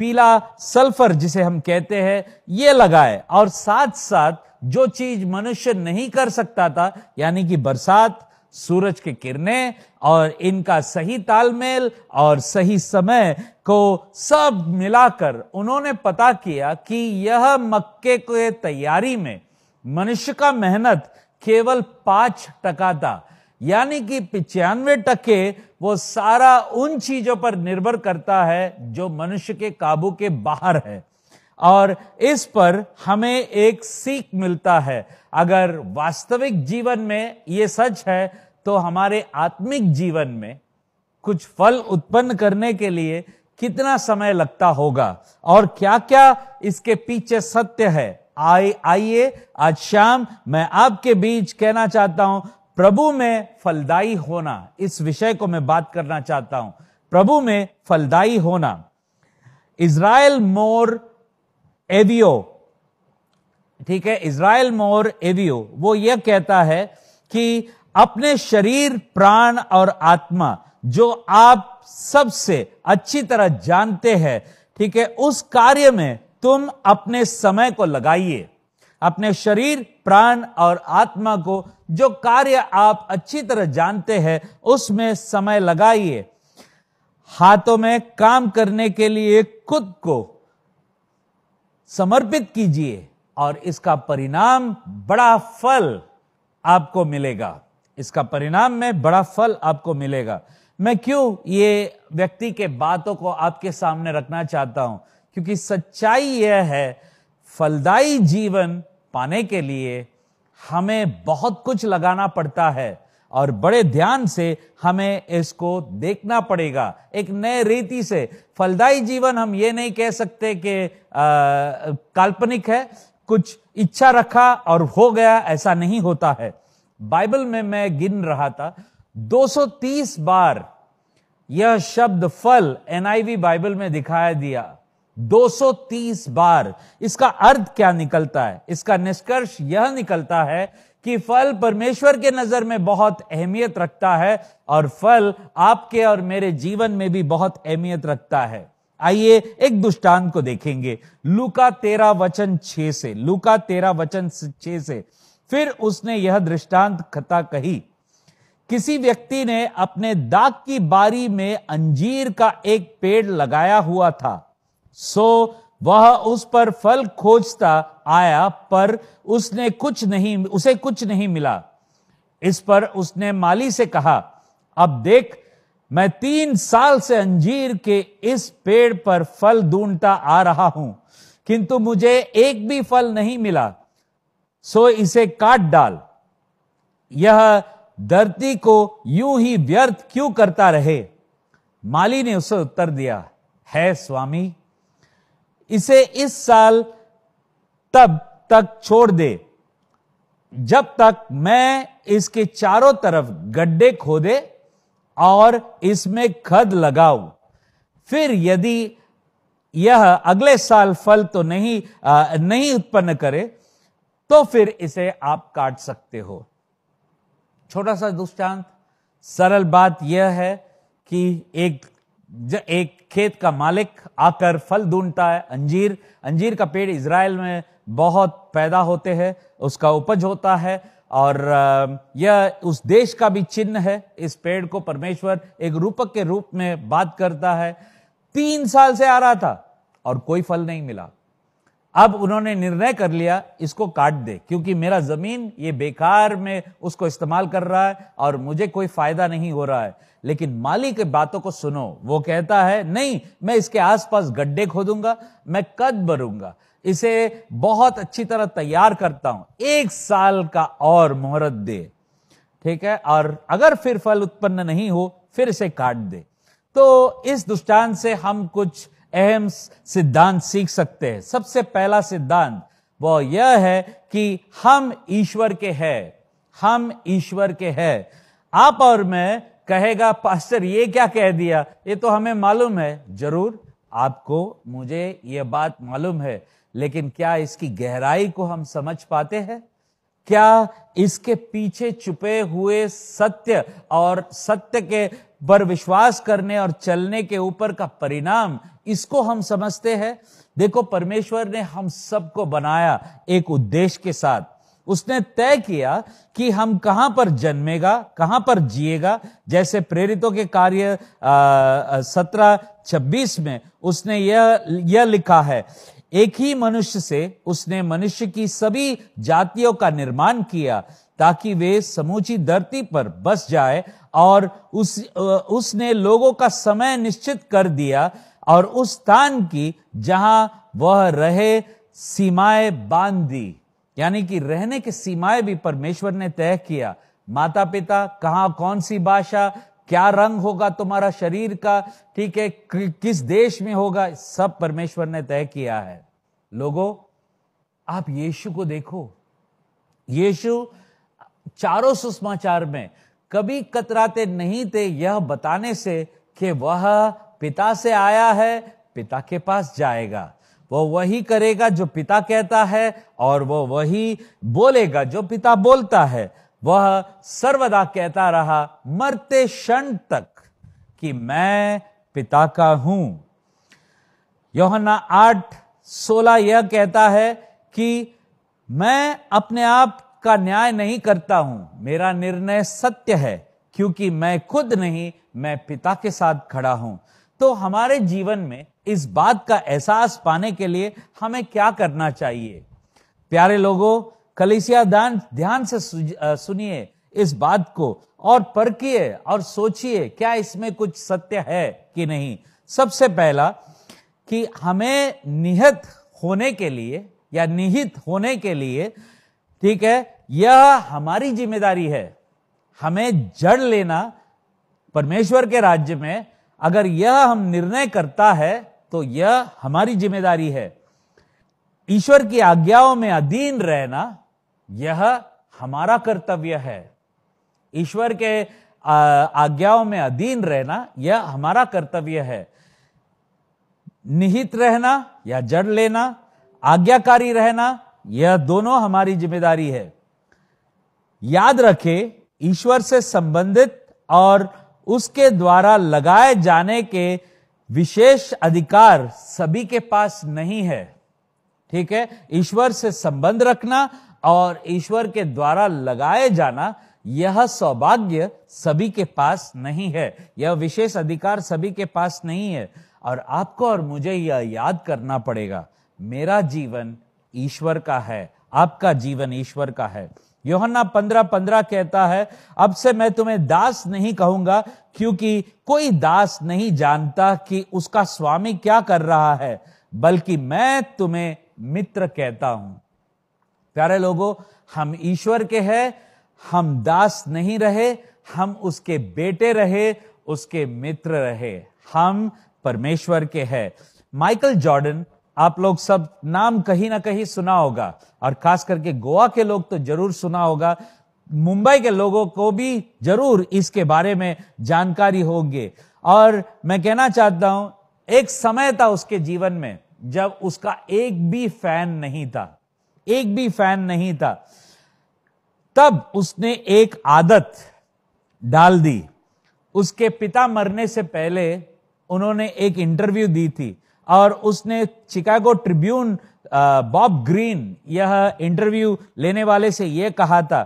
पीला सल्फ़र जिसे हम कहते हैं ये लगाए। और साथ साथ जो चीज़ मनुष्य नहीं कर सकता था यानी कि बरसात सूरज की किरणें और इनका सही तालमेल और सही समय को सब मिलाकर उन्होंने पता किया कि यह मक्के के तैयारी में मनुष्य का मेहनत केवल पाँच टका था। यानी कि पिचानवे टके वो सारा उन चीज़ों पर निर्भर करता है जो मनुष्य के काबू के बाहर है। और इस पर हमें एक सीख मिलता है। अगर वास्तविक जीवन में ये सच है तो हमारे आत्मिक जीवन में कुछ फल उत्पन्न करने के लिए कितना समय लगता होगा? और क्या क्या इसके पीछे सत्य है? आए, आइए, आज शाम मैं आपके बीच कहना चाहता हूँ, प्रभु में फलदायी होना, इस विषय को मैं बात करना चाहता हूँ। प्रभु में फलदायी होना। इज़राइल मोर एवियो, ठीक है? इज़राइल मोर एवियो, वो यह कहता है कि अपने शरीर, प्राण और आत्मा, जो आप सबसे अच्छी तरह जानते हैं, ठीक है, उस कार्य में तुम अपने समय को लगाइए। अपने शरीर, प्राण और आत्मा को जो कार्य आप अच्छी तरह जानते हैं, उसमें समय लगाइए। हाथों में काम करने के लिए खुद को समर्पित कीजिए और इसका परिणाम बड़ा फल आपको मिलेगा। इसका परिणाम में बड़ा फल आपको मिलेगा। मैं क्यों ये व्यक्ति के बातों को आपके सामने रखना चाहता हूँ? क्योंकि सच्चाई यह है, फलदायी जीवन पाने के लिए हमें बहुत कुछ लगाना पड़ता है और बड़े ध्यान से हमें इसको देखना पड़ेगा। एक नए रीति से फलदायी जीवन हम ये नहीं कह सकते कि काल्पनिक है, कुछ इच्छा रखा और हो गया, ऐसा नहीं होता है। बाइबल में मैं गिन रहा था 230 बार यह शब्द फल एनआईवी बाइबल में दिखाया दिया। 230 बार। इसका अर्थ क्या निकलता है? इसका निष्कर्ष यह निकलता है कि फल परमेश्वर के नज़र में बहुत अहमियत रखता है और फल आपके और मेरे जीवन में भी बहुत अहमियत रखता है। आइए एक दुष्टांत को देखेंगे। लुका तेरा वचन छे से, लुका तेरा वचन छे से। फिर उसने यह दृष्टांत कथा कही, किसी व्यक्ति ने अपने दाग की बारी में अंजीर का एक पेड़ लगाया हुआ था, सो वह उस पर फल खोजता आया, पर उसने कुछ नहीं, उसे कुछ नहीं मिला। इस पर उसने माली से कहा, अब देख, मैं तीन साल से अंजीर के इस पेड़ पर फल ढूंढता आ रहा हूँ, किंतु मुझे एक भी फल नहीं मिला। सो इसे काट डाल। यह धरती को यूँ ही व्यर्थ क्यों करता रहे? माली ने उसे उत्तर दिया है स्वामी इसे इस साल तब तक छोड़ दे जब तक मैं इसके चारों तरफ़ गड्ढे खोदे और इसमें खद लगाऊँ। फिर यदि यह अगले साल फल तो नहीं आ, नहीं उत्पन्न करे तो फिर इसे आप काट सकते हो। छोटा सा दुष्टांत, सरल बात यह है कि एक एक खेत का मालिक आकर फल ढूंढता है, अंजीर अंजीर का पेड़ इसराइल में बहुत पैदा होते हैं, उसका उपज होता है और यह उस देश का भी चिन्ह है। इस पेड़ को परमेश्वर एक रूपक के रूप में बात करता है। तीन साल से आ रहा था और कोई फल नहीं मिला। अब उन्होंने निर्णय कर लिया, इसको काट दे, क्योंकि मेरा ज़मीन ये बेकार में उसको इस्तेमाल कर रहा है और मुझे कोई फ़ायदा नहीं हो रहा है। लेकिन माली के बातों को सुनो, वो कहता है, नहीं, मैं इसके आसपास गड्ढे खोदूँगा, मैं कद भरूँगा, इसे बहुत अच्छी तरह तैयार करता हूँ, एक साल का और मोहरत दे। ठीक है? और अगर फिर फल उत्पन्न नहीं हो, फिर इसे काट दे। तो इस दुष्टांत से हम कुछ अहम सिद्धांत सीख सकते हैं। सबसे पहला सिद्धांत वो यह है कि हम ईश्वर के हैं। हम ईश्वर के हैं। आप और मैं, कहेगा पास्टर, ये क्या कह दिया? ये तो हमें मालूम है। ज़रूर, आपको, मुझे ये बात मालूम है। लेकिन क्या इसकी गहराई को हम समझ पाते हैं? क्या इसके पीछे छुपे हुए सत्य और सत्य के पर विश्वास करने और चलने के ऊपर का परिणाम इसको हम समझते हैं। देखो, परमेश्वर ने हम सबको बनाया एक उद्देश्य के साथ। उसने तय किया कि हम कहाँ पर जन्मेगा, कहाँ पर जिएगा। जैसे प्रेरितों के कार्य सत्रह, छब्बीस में उसने यह यह लिखा है, एक ही मनुष्य से उसने मनुष्य की सभी जातियों का निर्माण किया, ताकि वे समूची धरती पर बस जाए और उस उसने लोगों का समय निश्चित कर दिया और उस स्थान की जहाँ वह रहे सीमाएँ बाँध। दी यानी कि रहने की सीमाएँ भी परमेश्वर ने तय किया। माता पिता कहाँ कौन सी भाषा, क्या रंग होगा तुम्हारा शरीर का, ठीक है किस देश में होगा, सब परमेश्वर ने तय किया है। लोगों, आप यीशु को देखो। यीशु चारों सुषमाचार में कभी कतराते नहीं थे यह बताने से कि वह पिता से आया है, पिता के पास जाएगा। वो वही करेगा जो पिता कहता है और वो वही बोलेगा जो पिता बोलता है। वह सर्वदा कहता रहा, मरते क्षण तक कि मैं पिता का हूँ। योहना आठ, सोलह यह कहता है कि मैं अपने आप का न्याय नहीं करता हूँ। मेरा निर्णय सत्य है, क्योंकि मैं खुद नहीं, मैं पिता के साथ खड़ा हूँ। तो हमारे जीवन में इस बात का एहसास पाने के लिए हमें क्या करना चाहिए? प्यारे लोगों, कलिसिया दान ध्यान से सुनिए इस बात को और परखिए और सोचिए क्या इसमें कुछ सत्य है कि नहीं। सबसे पहला कि हमें निहित होने के लिए या निहित होने के लिए, ठीक है, यह हमारी ज़िम्मेदारी है। हमें जड़ लेना परमेश्वर के राज्य में अगर यह हम निर्णय करता है तो यह हमारी ज़िम्मेदारी है। ईश्वर की आज्ञाओं में अधीन रहना, यह हमारा कर्तव्य है। ईश्वर के आज्ञाओं में अधीन रहना, यह हमारा कर्तव्य है। निहित रहना या जड़ लेना, आज्ञाकारी रहना, यह दोनों हमारी ज़िम्मेदारी है। याद रखें, ईश्वर से संबंधित और उसके द्वारा लगाए जाने के विशेष अधिकार सभी के पास नहीं है। ठीक है? ईश्वर से संबंध रखना और ईश्वर के द्वारा लगाए जाना, यह सौभाग्य सभी के पास नहीं है। यह विशेष अधिकार सभी के पास नहीं है। और आपको और मुझे यह याद करना पड़ेगा, मेरा जीवन ईश्वर का है, आपका जीवन ईश्वर का है। योहन्ना पंद्रह पंद्रह कहता है, अब से मैं तुम्हें दास नहीं कहूँगा, क्योंकि कोई दास नहीं जानता कि उसका स्वामी क्या कर रहा है, बल्कि मैं तुम्हें मित्र कहता हूँ। प्यारे लोगों, हम ईश्वर के हैं, हम दास नहीं रहे, हम उसके बेटे रहे, उसके मित्र रहे, हम परमेश्वर के हैं। माइकल जॉर्डन आप लोग सब नाम कहीं ना कहीं सुना होगा। और खास करके गोवा के लोग तो ज़रूर सुना होगा। मुंबई के लोगों को भी ज़रूर इसके बारे में जानकारी होगी। और मैं कहना चाहता हूँ, एक समय था उसके जीवन में जब उसका एक भी फ़ैन नहीं था। एक भी फ़ैन नहीं था। तब उसने एक आदत डाल दी। उसके पिता मरने से पहले उन्होंने एक इंटरव्यू दी थी। और उसने चिकागो ट्रिब्यून बॉब ग्रीन यह इंटरव्यू लेने वाले से यह कहा था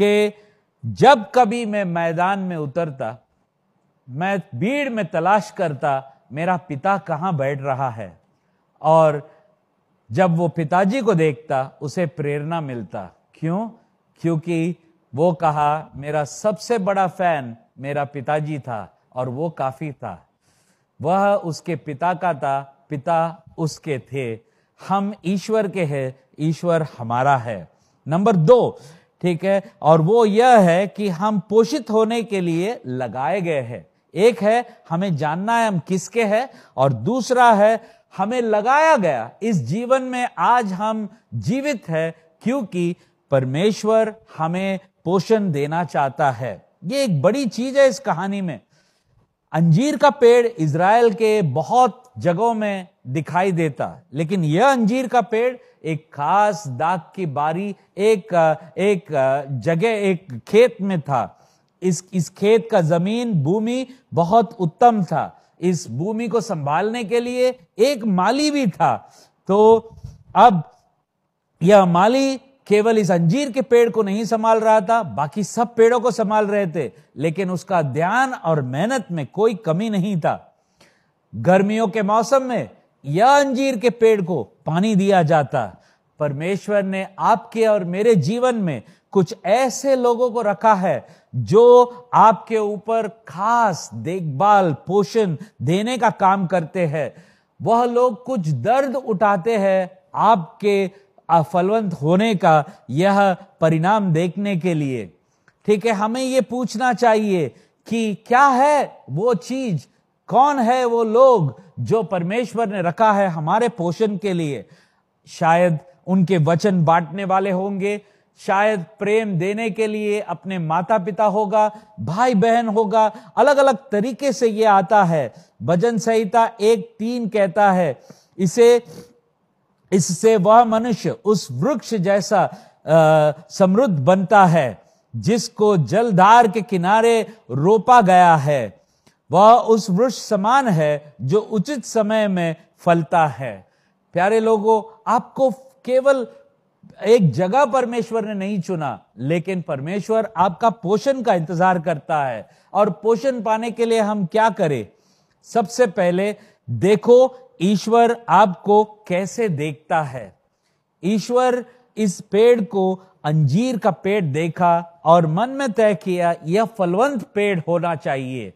कि जब कभी मैं मैदान में उतरता, मैं भीड़ में तलाश करता, मेरा पिता कहाँ बैठ रहा है? और जब वो पिताजी को देखता, उसे प्रेरणा मिलता। क्यों? क्योंकि वो कहा, मेरा सबसे बड़ा फ़ैन मेरा पिताजी था और वो काफ़ी था। वह उसके पिता का था, पिता उसके थे। हम ईश्वर के हैं, ईश्वर हमारा है। नंबर दो, ठीक है, और वो यह है कि हम पोषित होने के लिए लगाए गए हैं। एक है, हमें जानना है हम किसके हैं, और दूसरा है, हमें लगाया गया, इस जीवन में आज हम जीवित है, क्योंकि परमेश्वर हमें पोषण देना चाहता है। ये एक बड़ी चीज़ है इस कहानी में। अंजीर का पेड़ इसराइल के बहुत जगहों में दिखाई देता। लेकिन यह अंजीर का पेड़ एक खास दाग की बारी, एक एक, जगह, एक खेत में था। इस इस खेत का ज़मीन, भूमि बहुत उत्तम था। इस भूमि को संभालने के लिए एक माली भी था। तो अब यह माली केवल इस अंजीर के पेड़ को नहीं संभाल रहा था, बाकी सब पेड़ों को संभाल रहे थे, लेकिन उसका ध्यान और मेहनत में कोई कमी नहीं था। गर्मियों के मौसम में यह अंजीर के पेड़ को पानी दिया जाता। परमेश्वर ने आपके और मेरे जीवन में कुछ ऐसे लोगों को रखा है, जो आपके ऊपर खास देखभाल, पोषण देने का काम करते हैं। वह लोग कुछ दर्द उठाते हैं आपके फलवंत होने का यह परिणाम देखने के लिए। ठीक है, हमें यह पूछना चाहिए कि क्या है वो चीज़, कौन है वो लोग जो परमेश्वर ने रखा है हमारे पोषण के लिए? शायद उनके वचन बांटने वाले होंगे, शायद प्रेम देने के लिए अपने माता पिता होगा भाई बहन होगा अलग अलग तरीके से यह आता है। भजन संहिता एक तीन कहता है, इसे इससे वह मनुष्य उस वृक्ष जैसा समृद्ध बनता है, जिसको जलधार के किनारे रोपा गया है। वह उस वृक्ष समान है जो उचित समय में फलता है। प्यारे लोगों, आपको केवल एक जगह परमेश्वर ने नहीं चुना, लेकिन परमेश्वर आपका पोषण का इंतज़ार करता है। और पोषण पाने के लिए हम क्या करें? सबसे पहले देखो ईश्वर आपको कैसे देखता है? ईश्वर इस पेड़ को अंजीर का पेड़ देखा और मन में तय किया यह फलवंत पेड़ होना चाहिए।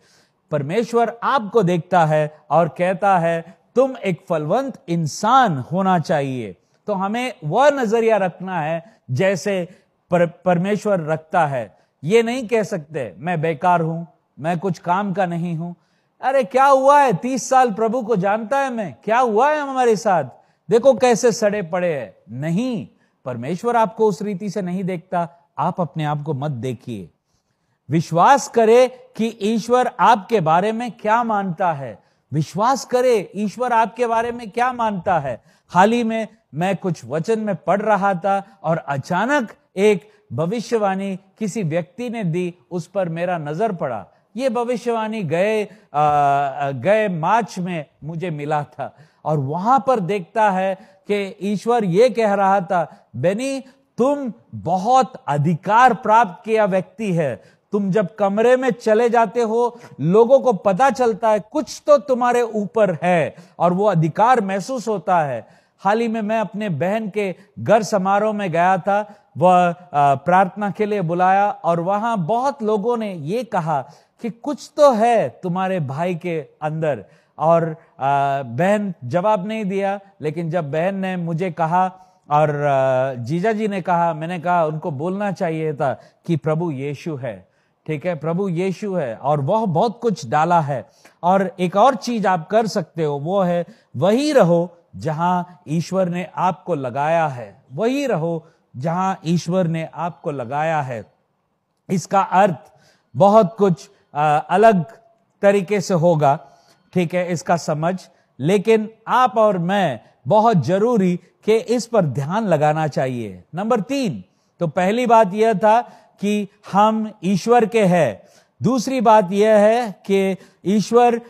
परमेश्वर आपको देखता है और कहता है तुम एक फलवंत इंसान होना चाहिए। तो हमें वह नज़रिया रखना है जैसे पर, परमेश्वर रखता है। ये नहीं कह सकते मैं बेकार हूँ मैं कुछ काम का नहीं हूँ अरे क्या हुआ है? तीस साल प्रभु को जानता है मैं। क्या हुआ है हमारे साथ? देखो कैसे सड़े पड़े हैं। नहीं, परमेश्वर आपको उस रीति से नहीं देखता। आप अपने आप को मत देखिए। विश्वास करे कि ईश्वर आपके बारे में क्या मानता है। विश्वास करे ईश्वर आपके बारे में क्या मानता है। हाल ही में मैं कुछ वचन में पढ़ रहा था और अचानक एक भविष्यवाणी किसी व्यक्ति ने दी। उस पर मेरा नज़र पड़ा। ये भविष्यवाणी गए गए मार्च में मुझे मिला था। और वहाँ पर देखता है कि ईश्वर ये कह रहा था, बेनी, तुम बहुत अधिकार प्राप्त किया व्यक्ति है। तुम जब कमरे में चले जाते हो, लोगों को पता चलता है कुछ तो तुम्हारे ऊपर है और वो अधिकार महसूस होता है। हाल ही में मैं अपने बहन के घर समारोह में गया था, वह प्रार्थना के लिए बुलाया और वहाँ बहुत लोगों ने ये कहा कि कुछ तो है तुम्हारे भाई के अंदर। और बहन जवाब नहीं दिया, लेकिन जब बहन ने मुझे कहा और जीजा जी ने कहा, मैंने कहा, उनको बोलना चाहिए था कि प्रभु यीशु है। ठीक है? प्रभु यीशु है और वह बहुत कुछ डाला है। और एक और चीज़ आप कर सकते हो, वो है, वही रहो जहाँ ईश्वर ने आपको लगाया है। वही रहो जहाँ ईश्वर ने आपको लगाया है। इसका अर्थ बहुत कुछ अलग तरीके से होगा, ठीक है, इसका समझ। लेकिन आप और मैं बहुत ज़रूरी कि इस पर ध्यान लगाना चाहिए। नंबर तीन तो पहली बात यह था कि हम ईश्वर के हैं। दूसरी बात यह है कि ईश्वर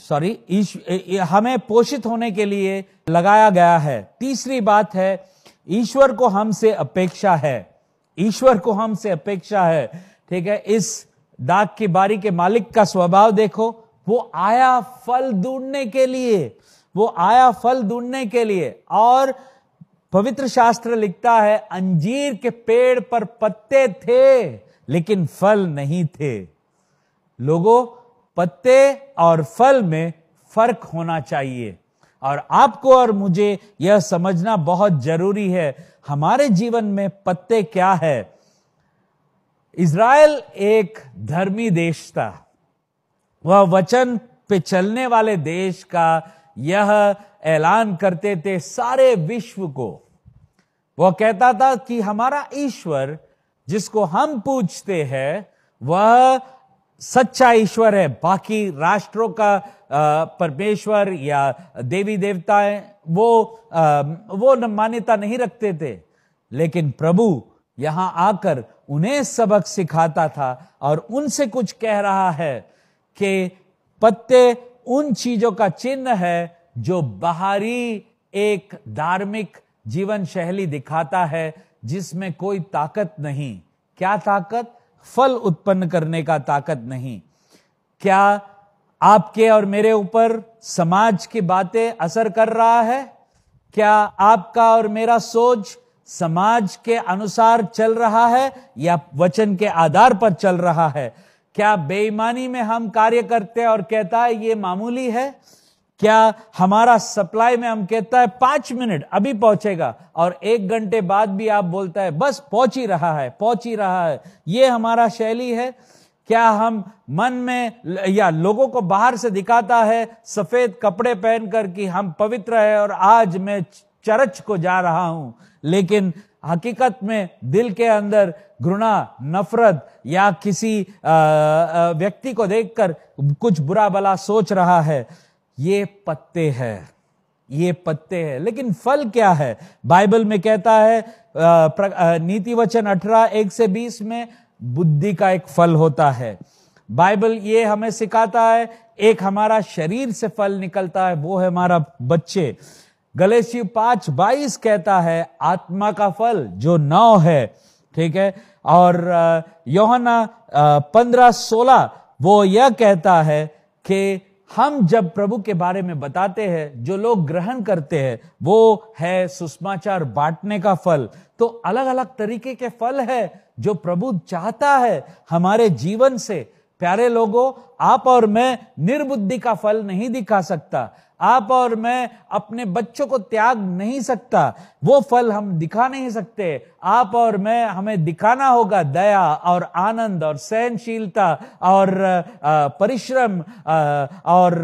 सॉरी हमें पोषित होने के लिए लगाया गया है। तीसरी बात है, ईश्वर को हमसे अपेक्षा है। ईश्वर को हमसे अपेक्षा है। ठीक है, इस दाग की बारी के मालिक का स्वभाव देखो, वो आया फल ढूँढने के लिए, वो आया फल ढूँढने के लिए। और पवित्र शास्त्र लिखता है, अंजीर के पेड़ पर पत्ते थे, लेकिन फल नहीं थे। लोगों, पत्ते और फल में फ़र्क होना चाहिए। और आपको और मुझे यह समझना बहुत ज़रूरी है, हमारे जीवन में पत्ते क्या है? इज़राइल एक धर्मी देश था। वह वचन पे चलने वाले देश का यह ऐलान करते थे सारे विश्व को। वह कहता था कि हमारा ईश्वर जिसको हम पूछते हैं, वह सच्चा ईश्वर है। बाकी राष्ट्रों का परमेश्वर या देवी देवताएँ, वो वो मान्यता नहीं रखते थे। लेकिन प्रभु यहाँ आकर उन्हें सबक सिखाता था और उनसे कुछ कह रहा है कि पत्ते उन चीज़ों का चिन्ह है जो बाहरी एक धार्मिक जीवन शैली दिखाता है, जिसमें कोई ताकत नहीं। क्या ताकत? फल उत्पन्न करने का ताकत नहीं। क्या आपके और मेरे ऊपर समाज की बातें असर कर रहा है? क्या आपका और मेरा सोच समाज के अनुसार चल रहा है या वचन के आधार पर चल रहा है? क्या बेईमानी में हम कार्य करते हैं और कहता है, ये मामूली है? क्या हमारा सप्लाई में हम कहता है, पाँच मिनट, अभी पहुंचेगा। और एक घंटे बाद भी आप बोलता है, बस, पहुँच ही रहा है, पहुँच ही रहा है। ये हमारा शैली है। क्या हम मन में या लोगों को बाहर से दिखाता है, सफ़ेद कपड़े पहनकर कि हम पवित्र है और आज मैं चर्च को जा रहा हूँ। लेकिन हकीकत में दिल के अंदर घृणा, नफरत या किसी व्यक्ति को देखकर कुछ बुरा भला सोच रहा है, ये पत्ते हैं। ये पत्ते हैं। लेकिन फल क्या है? बाइबल में कहता है नीति वचन अठारह, एक से बीस में बुद्धि का एक फल होता है। बाइबल ये हमें सिखाता है, एक हमारा शरीर से फल निकलता है, वो है हमारा बच्चे। गलेशी पाँच बाईस कहता है, आत्मा का फल जो नौ है, ठीक है? और योहना पंद्रह सोलह, वो यह कहता है कि हम जब प्रभु के बारे में बताते हैं, जो लोग ग्रहण करते हैं, वो है सुषमाचार बांटने का फल। तो अलग अलग तरीके के फल है जो प्रभु चाहता है हमारे जीवन से। प्यारे लोगों, आप और मैं निर्बुद्धि का फल नहीं दिखा सकता। आप और मैं अपने बच्चों को त्याग नहीं सकता। वो फल हम दिखा नहीं सकते। आप और मैं, हमें दिखाना होगा दया और आनंद और सहनशीलता और परिश्रम और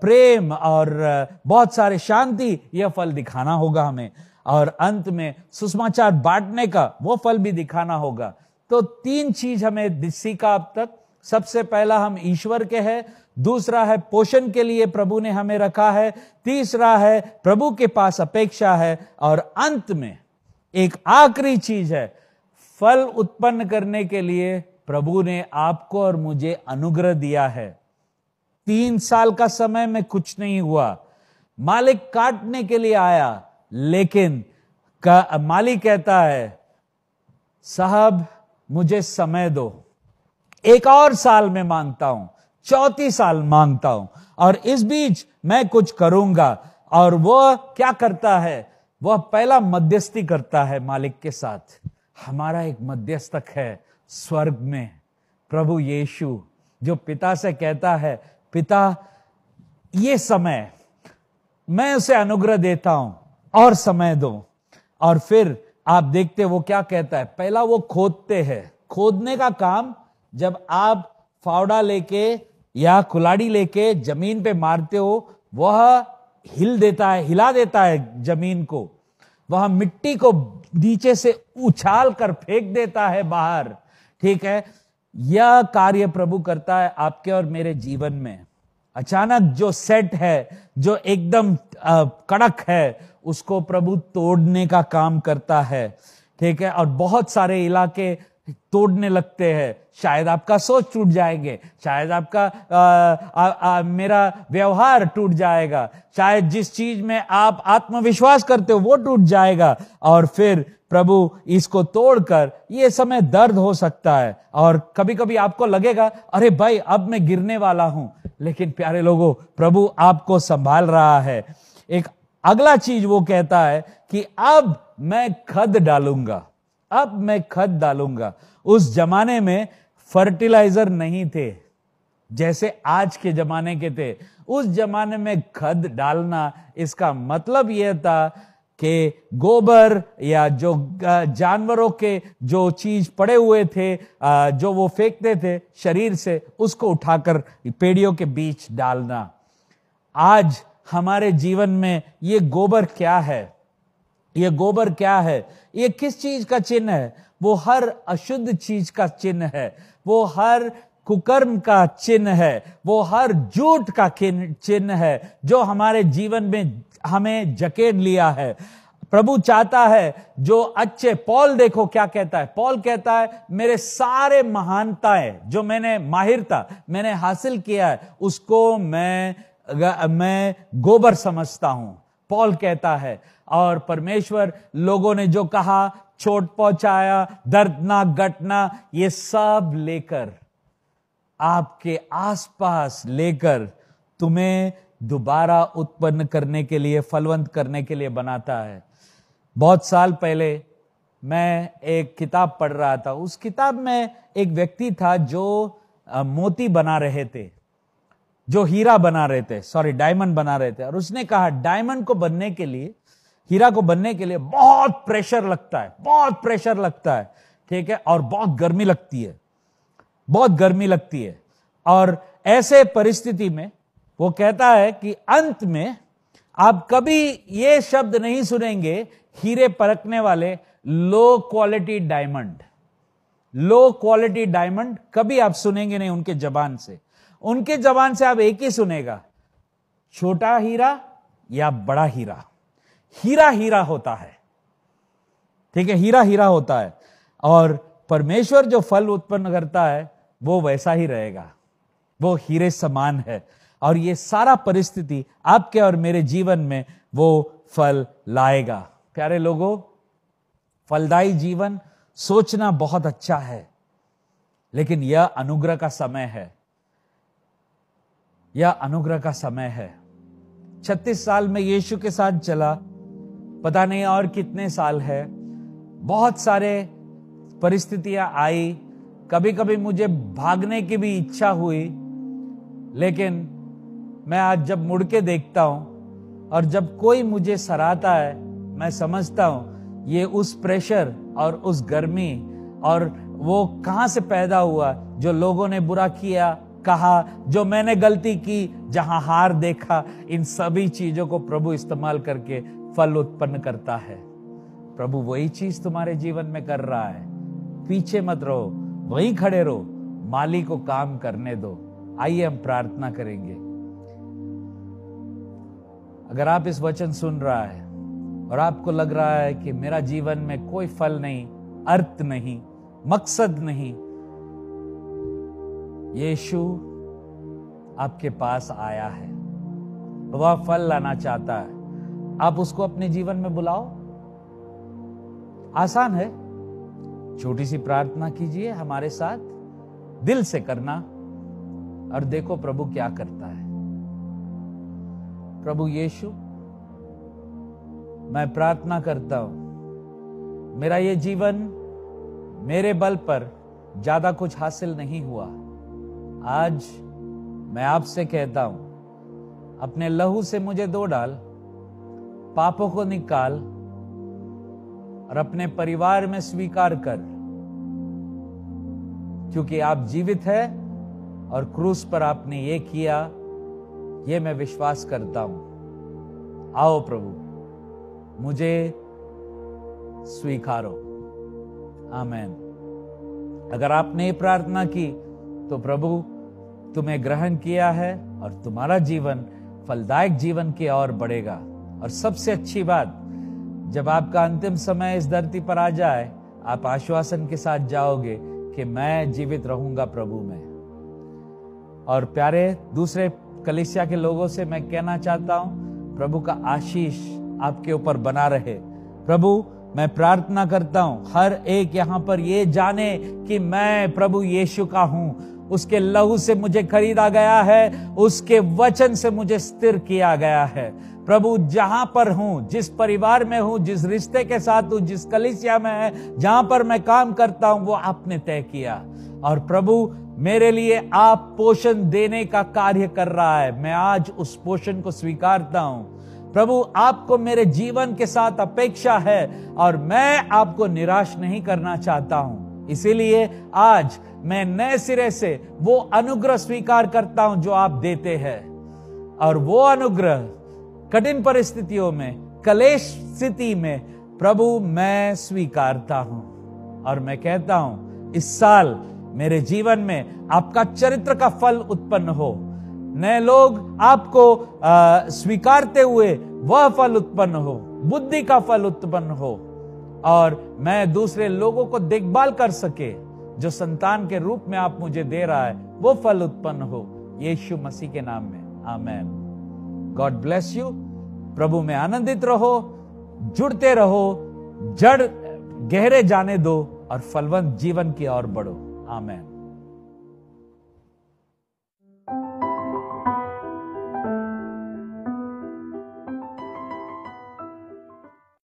प्रेम और बहुत सारे शांति। यह फल दिखाना होगा हमें। और अंत में सुषमाचार बांटने का वो फल भी दिखाना होगा। तो तीन चीज़ हमें सीखा अब तक। सबसे पहला हम ईश्वर के हैं। दूसरा है पोषण के लिए प्रभु ने हमें रखा है। तीसरा है प्रभु के पास अपेक्षा है। और अंत में एक आखिरी चीज़ है फल उत्पन्न करने के लिए प्रभु ने आपको और मुझे अनुग्रह दिया है। तीन साल का समय में कुछ नहीं हुआ। मालिक काटने के लिए आया लेकिन का, मालिक कहता है साहब मुझे समय दो। एक और साल में माँगता हूँ। चौथी साल माँगता हूँ। और इस बीच मैं कुछ करूँगा। और वह क्या करता है? वह पहला मध्यस्थी करता है मालिक के साथ। हमारा एक मध्यस्थक है स्वर्ग में, प्रभु यीशु, जो पिता से कहता है, पिता, ये समय, मैं उसे अनुग्रह देता हूँ, और समय दो। और फिर आप देखते वो क्या कहता है? पहला वो खोदते हैं। खोदने का काम जब आप फावड़ा लेके या कुलाड़ी लेके ज़मीन पे मारते हो, वह हिल देता है, हिला देता है ज़मीन को। वह मिट्टी को नीचे से उछाल कर फेंक देता है बाहर। ठीक है? यह कार्य प्रभु करता है आपके और मेरे जीवन में। अचानक जो सेट है, जो एकदम कड़क है, उसको प्रभु तोड़ने का काम करता है। ठीक है? और बहुत सारे इलाके तोड़ने लगते हैं। शायद आपका सोच टूट जाएँगे। शायद आपका आ, आ, आ, मेरा व्यवहार टूट जाएगा। शायद जिस चीज़ में आप आत्मविश्वास करते हो वो टूट जाएगा। और फिर प्रभु इसको तोड़कर ये समय दर्द हो सकता है। और कभी कभी आपको लगेगा अरे भाई अब मैं गिरने वाला हूँ। लेकिन प्यारे लोगों प्रभु आपको संभाल रहा है। एक अगला चीज़ वो कहता है कि अब मैं खद डालूँगा। अब मैं खत डालूँगा। उस जमाने में फर्टिलाइज़र नहीं थे, जैसे आज के जमाने के थे। उस जमाने में खद डालना, इसका मतलब यह था कि गोबर या जो जानवरों के जो चीज़ पड़े हुए थे जो वो फेंकते थे शरीर से, उसको उठाकर पेड़ियों के बीच डालना। आज हमारे जीवन में ये गोबर क्या है? ये गोबर क्या है? ये किस चीज़ का चिन्ह है? वो हर अशुद्ध चीज़ का चिन्ह है। वो हर कुकर्म का चिन्ह है। वो हर झूठ का चिन्ह है, जो हमारे जीवन में हमें जकेट लिया है। प्रभु चाहता है, जो अच्छे, पॉल देखो क्या कहता है? पॉल कहता है, मेरे सारे महानताएँ, जो मैंने माहिरता मैंने हासिल किया है, उसको मैं मैं गोबर समझता हूँ। पॉल कहता है और परमेश्वर लोगों ने जो कहा, चोट पहुँचाया, दर्दनाक घटना, ये सब लेकर, आपके आसपास लेकर तुम्हें दोबारा उत्पन्न करने के लिए, फलवंत करने के लिए बनाता है। बहुत साल पहले मैं एक किताब पढ़ रहा था। उस किताब में एक व्यक्ति था जो मोती बना रहे थे, जो हीरा बना रहे थे, सॉरी, डायमंड बना रहे थे। और उसने कहा, डायमंड को बनने के लिए हीरा को बनने के लिए बहुत प्रेशर लगता है, बहुत प्रेशर लगता है, ठीक है? और बहुत गर्मी लगती है, बहुत गर्मी लगती है। और ऐसे परिस्थिति में वो कहता है कि अंत में आप कभी ये शब्द नहीं सुनेंगे, हीरे परखने वाले low quality diamond low quality diamond कभी आप सुनेंगे नहीं उनके जबान से। उनके जबान से आप एक ही सुनेगा, छोटा हीरा या बड़ा हीरा। हीरा हीरा होता है। ठीक है, हीरा हीरा होता है। और परमेश्वर जो फल उत्पन्न करता है, वो वैसा ही रहेगा। वो हीरे समान है। और ये सारा परिस्थिति आपके और मेरे जीवन में वो फल लाएगा। प्यारे लोगों, फलदायी जीवन सोचना बहुत अच्छा है। लेकिन यह अनुग्रह का समय है। यह अनुग्रह का समय है। छत्तीस साल में यीशु के साथ चला। पता नहीं और कितने साल है। बहुत सारे परिस्थितियाँ आई। कभी कभी मुझे भागने की भी इच्छा हुई। लेकिन मैं आज जब मुड़ के देखता हूँ और जब कोई मुझे सराहता है, मैं समझता हूँ, ये उस प्रेशर और उस गर्मी और वो कहाँ से पैदा हुआ, जो लोगों ने बुरा किया, कहा, जो मैंने गलती की, जहाँ हार देखा, इन सभी चीज़ों को प्रभु इस्तेमाल करके फल उत्पन्न करता है। प्रभु, वही चीज़ तुम्हारे जीवन में कर रहा है। पीछे मत रहो, वहीं खड़े रहो। माली को काम करने दो। आइए, हम प्रार्थना करेंगे। अगर आप इस वचन सुन रहा है और आपको लग रहा है कि मेरा जीवन में कोई फल नहीं, अर्थ नहीं, मकसद नहीं, यीशु आपके पास आया है। वह फल लाना चाहता है। आप उसको अपने जीवन में बुलाओ। आसान है। छोटी सी प्रार्थना कीजिए हमारे साथ। दिल से करना और देखो प्रभु क्या करता है। प्रभु यीशु, मैं प्रार्थना करता हूँ, मेरा ये जीवन मेरे बल पर ज़्यादा कुछ हासिल नहीं हुआ। आज मैं आपसे कहता हूँ, अपने लहू से मुझे दो डाल। पापों को निकाल और अपने परिवार में स्वीकार कर। क्योंकि आप जीवित है और क्रूस पर आपने ये किया, ये मैं विश्वास करता हूँ। आओ प्रभु, मुझे स्वीकारो। आमेन। अगर आपने ये प्रार्थना की तो प्रभु, तुम्हें ग्रहण किया है और तुम्हारा जीवन फलदायक जीवन की ओर बढ़ेगा। और सबसे अच्छी बात, जब आपका अंतिम समय इस धरती पर आ जाए, आप आश्वासन के साथ जाओगे कि मैं जीवित रहूँगा प्रभु में। और प्यारे, दूसरे कलिसिया के लोगों से मैं कहना चाहता हूँ, प्रभु का आशीष आपके ऊपर बना रहे। प्रभु, मैं प्रार्थना करता हूँ, हर एक यहाँ पर ये जाने कि मैं प्रभु यीशु का हूँ। उसके लहू से मुझे खरीदा गया है, उसके वचन से मुझे स्थिर किया गया है। प्रभु, जहाँ पर हूँ, जिस परिवार में हूँ, जिस रिश्ते के साथ हूँ, जिस कलिसिया में है, जहाँ पर मैं काम करता हूँ, वो आपने तय किया। और प्रभु, मेरे लिए आप पोषण देने का कार्य कर रहा है। मैं आज उस पोषण को स्वीकारता हूँ। प्रभु, आपको मेरे जीवन के साथ अपेक्षा है और मैं आपको निराश नहीं करना चाहता हूँ। इसीलिए आज मैं नए सिरे से वो अनुग्रह स्वीकार करता हूँ जो आप देते हैं। और वो अनुग्रह कठिन परिस्थितियों में, कलेश स्थिति में, प्रभु, मैं स्वीकारता हूँ। और मैं कहता हूँ, इस साल मेरे जीवन में आपका चरित्र का फल उत्पन्न हो। नए लोग आपको स्वीकारते हुए वह फल उत्पन्न हो, बुद्धि का फल उत्पन्न हो। और मैं दूसरे लोगों को देखभाल कर सके, जो संतान के रूप में आप मुझे दे रहा है, वो फल उत्पन्न हो। यीशु मसीह के नाम में, आमेन। गॉड ब्लेस यू प्रभु में आनंदित रहो, जुड़ते रहो, जड़ गहरे जाने दो और फलवंत जीवन की ओर बढ़ो। आमेन।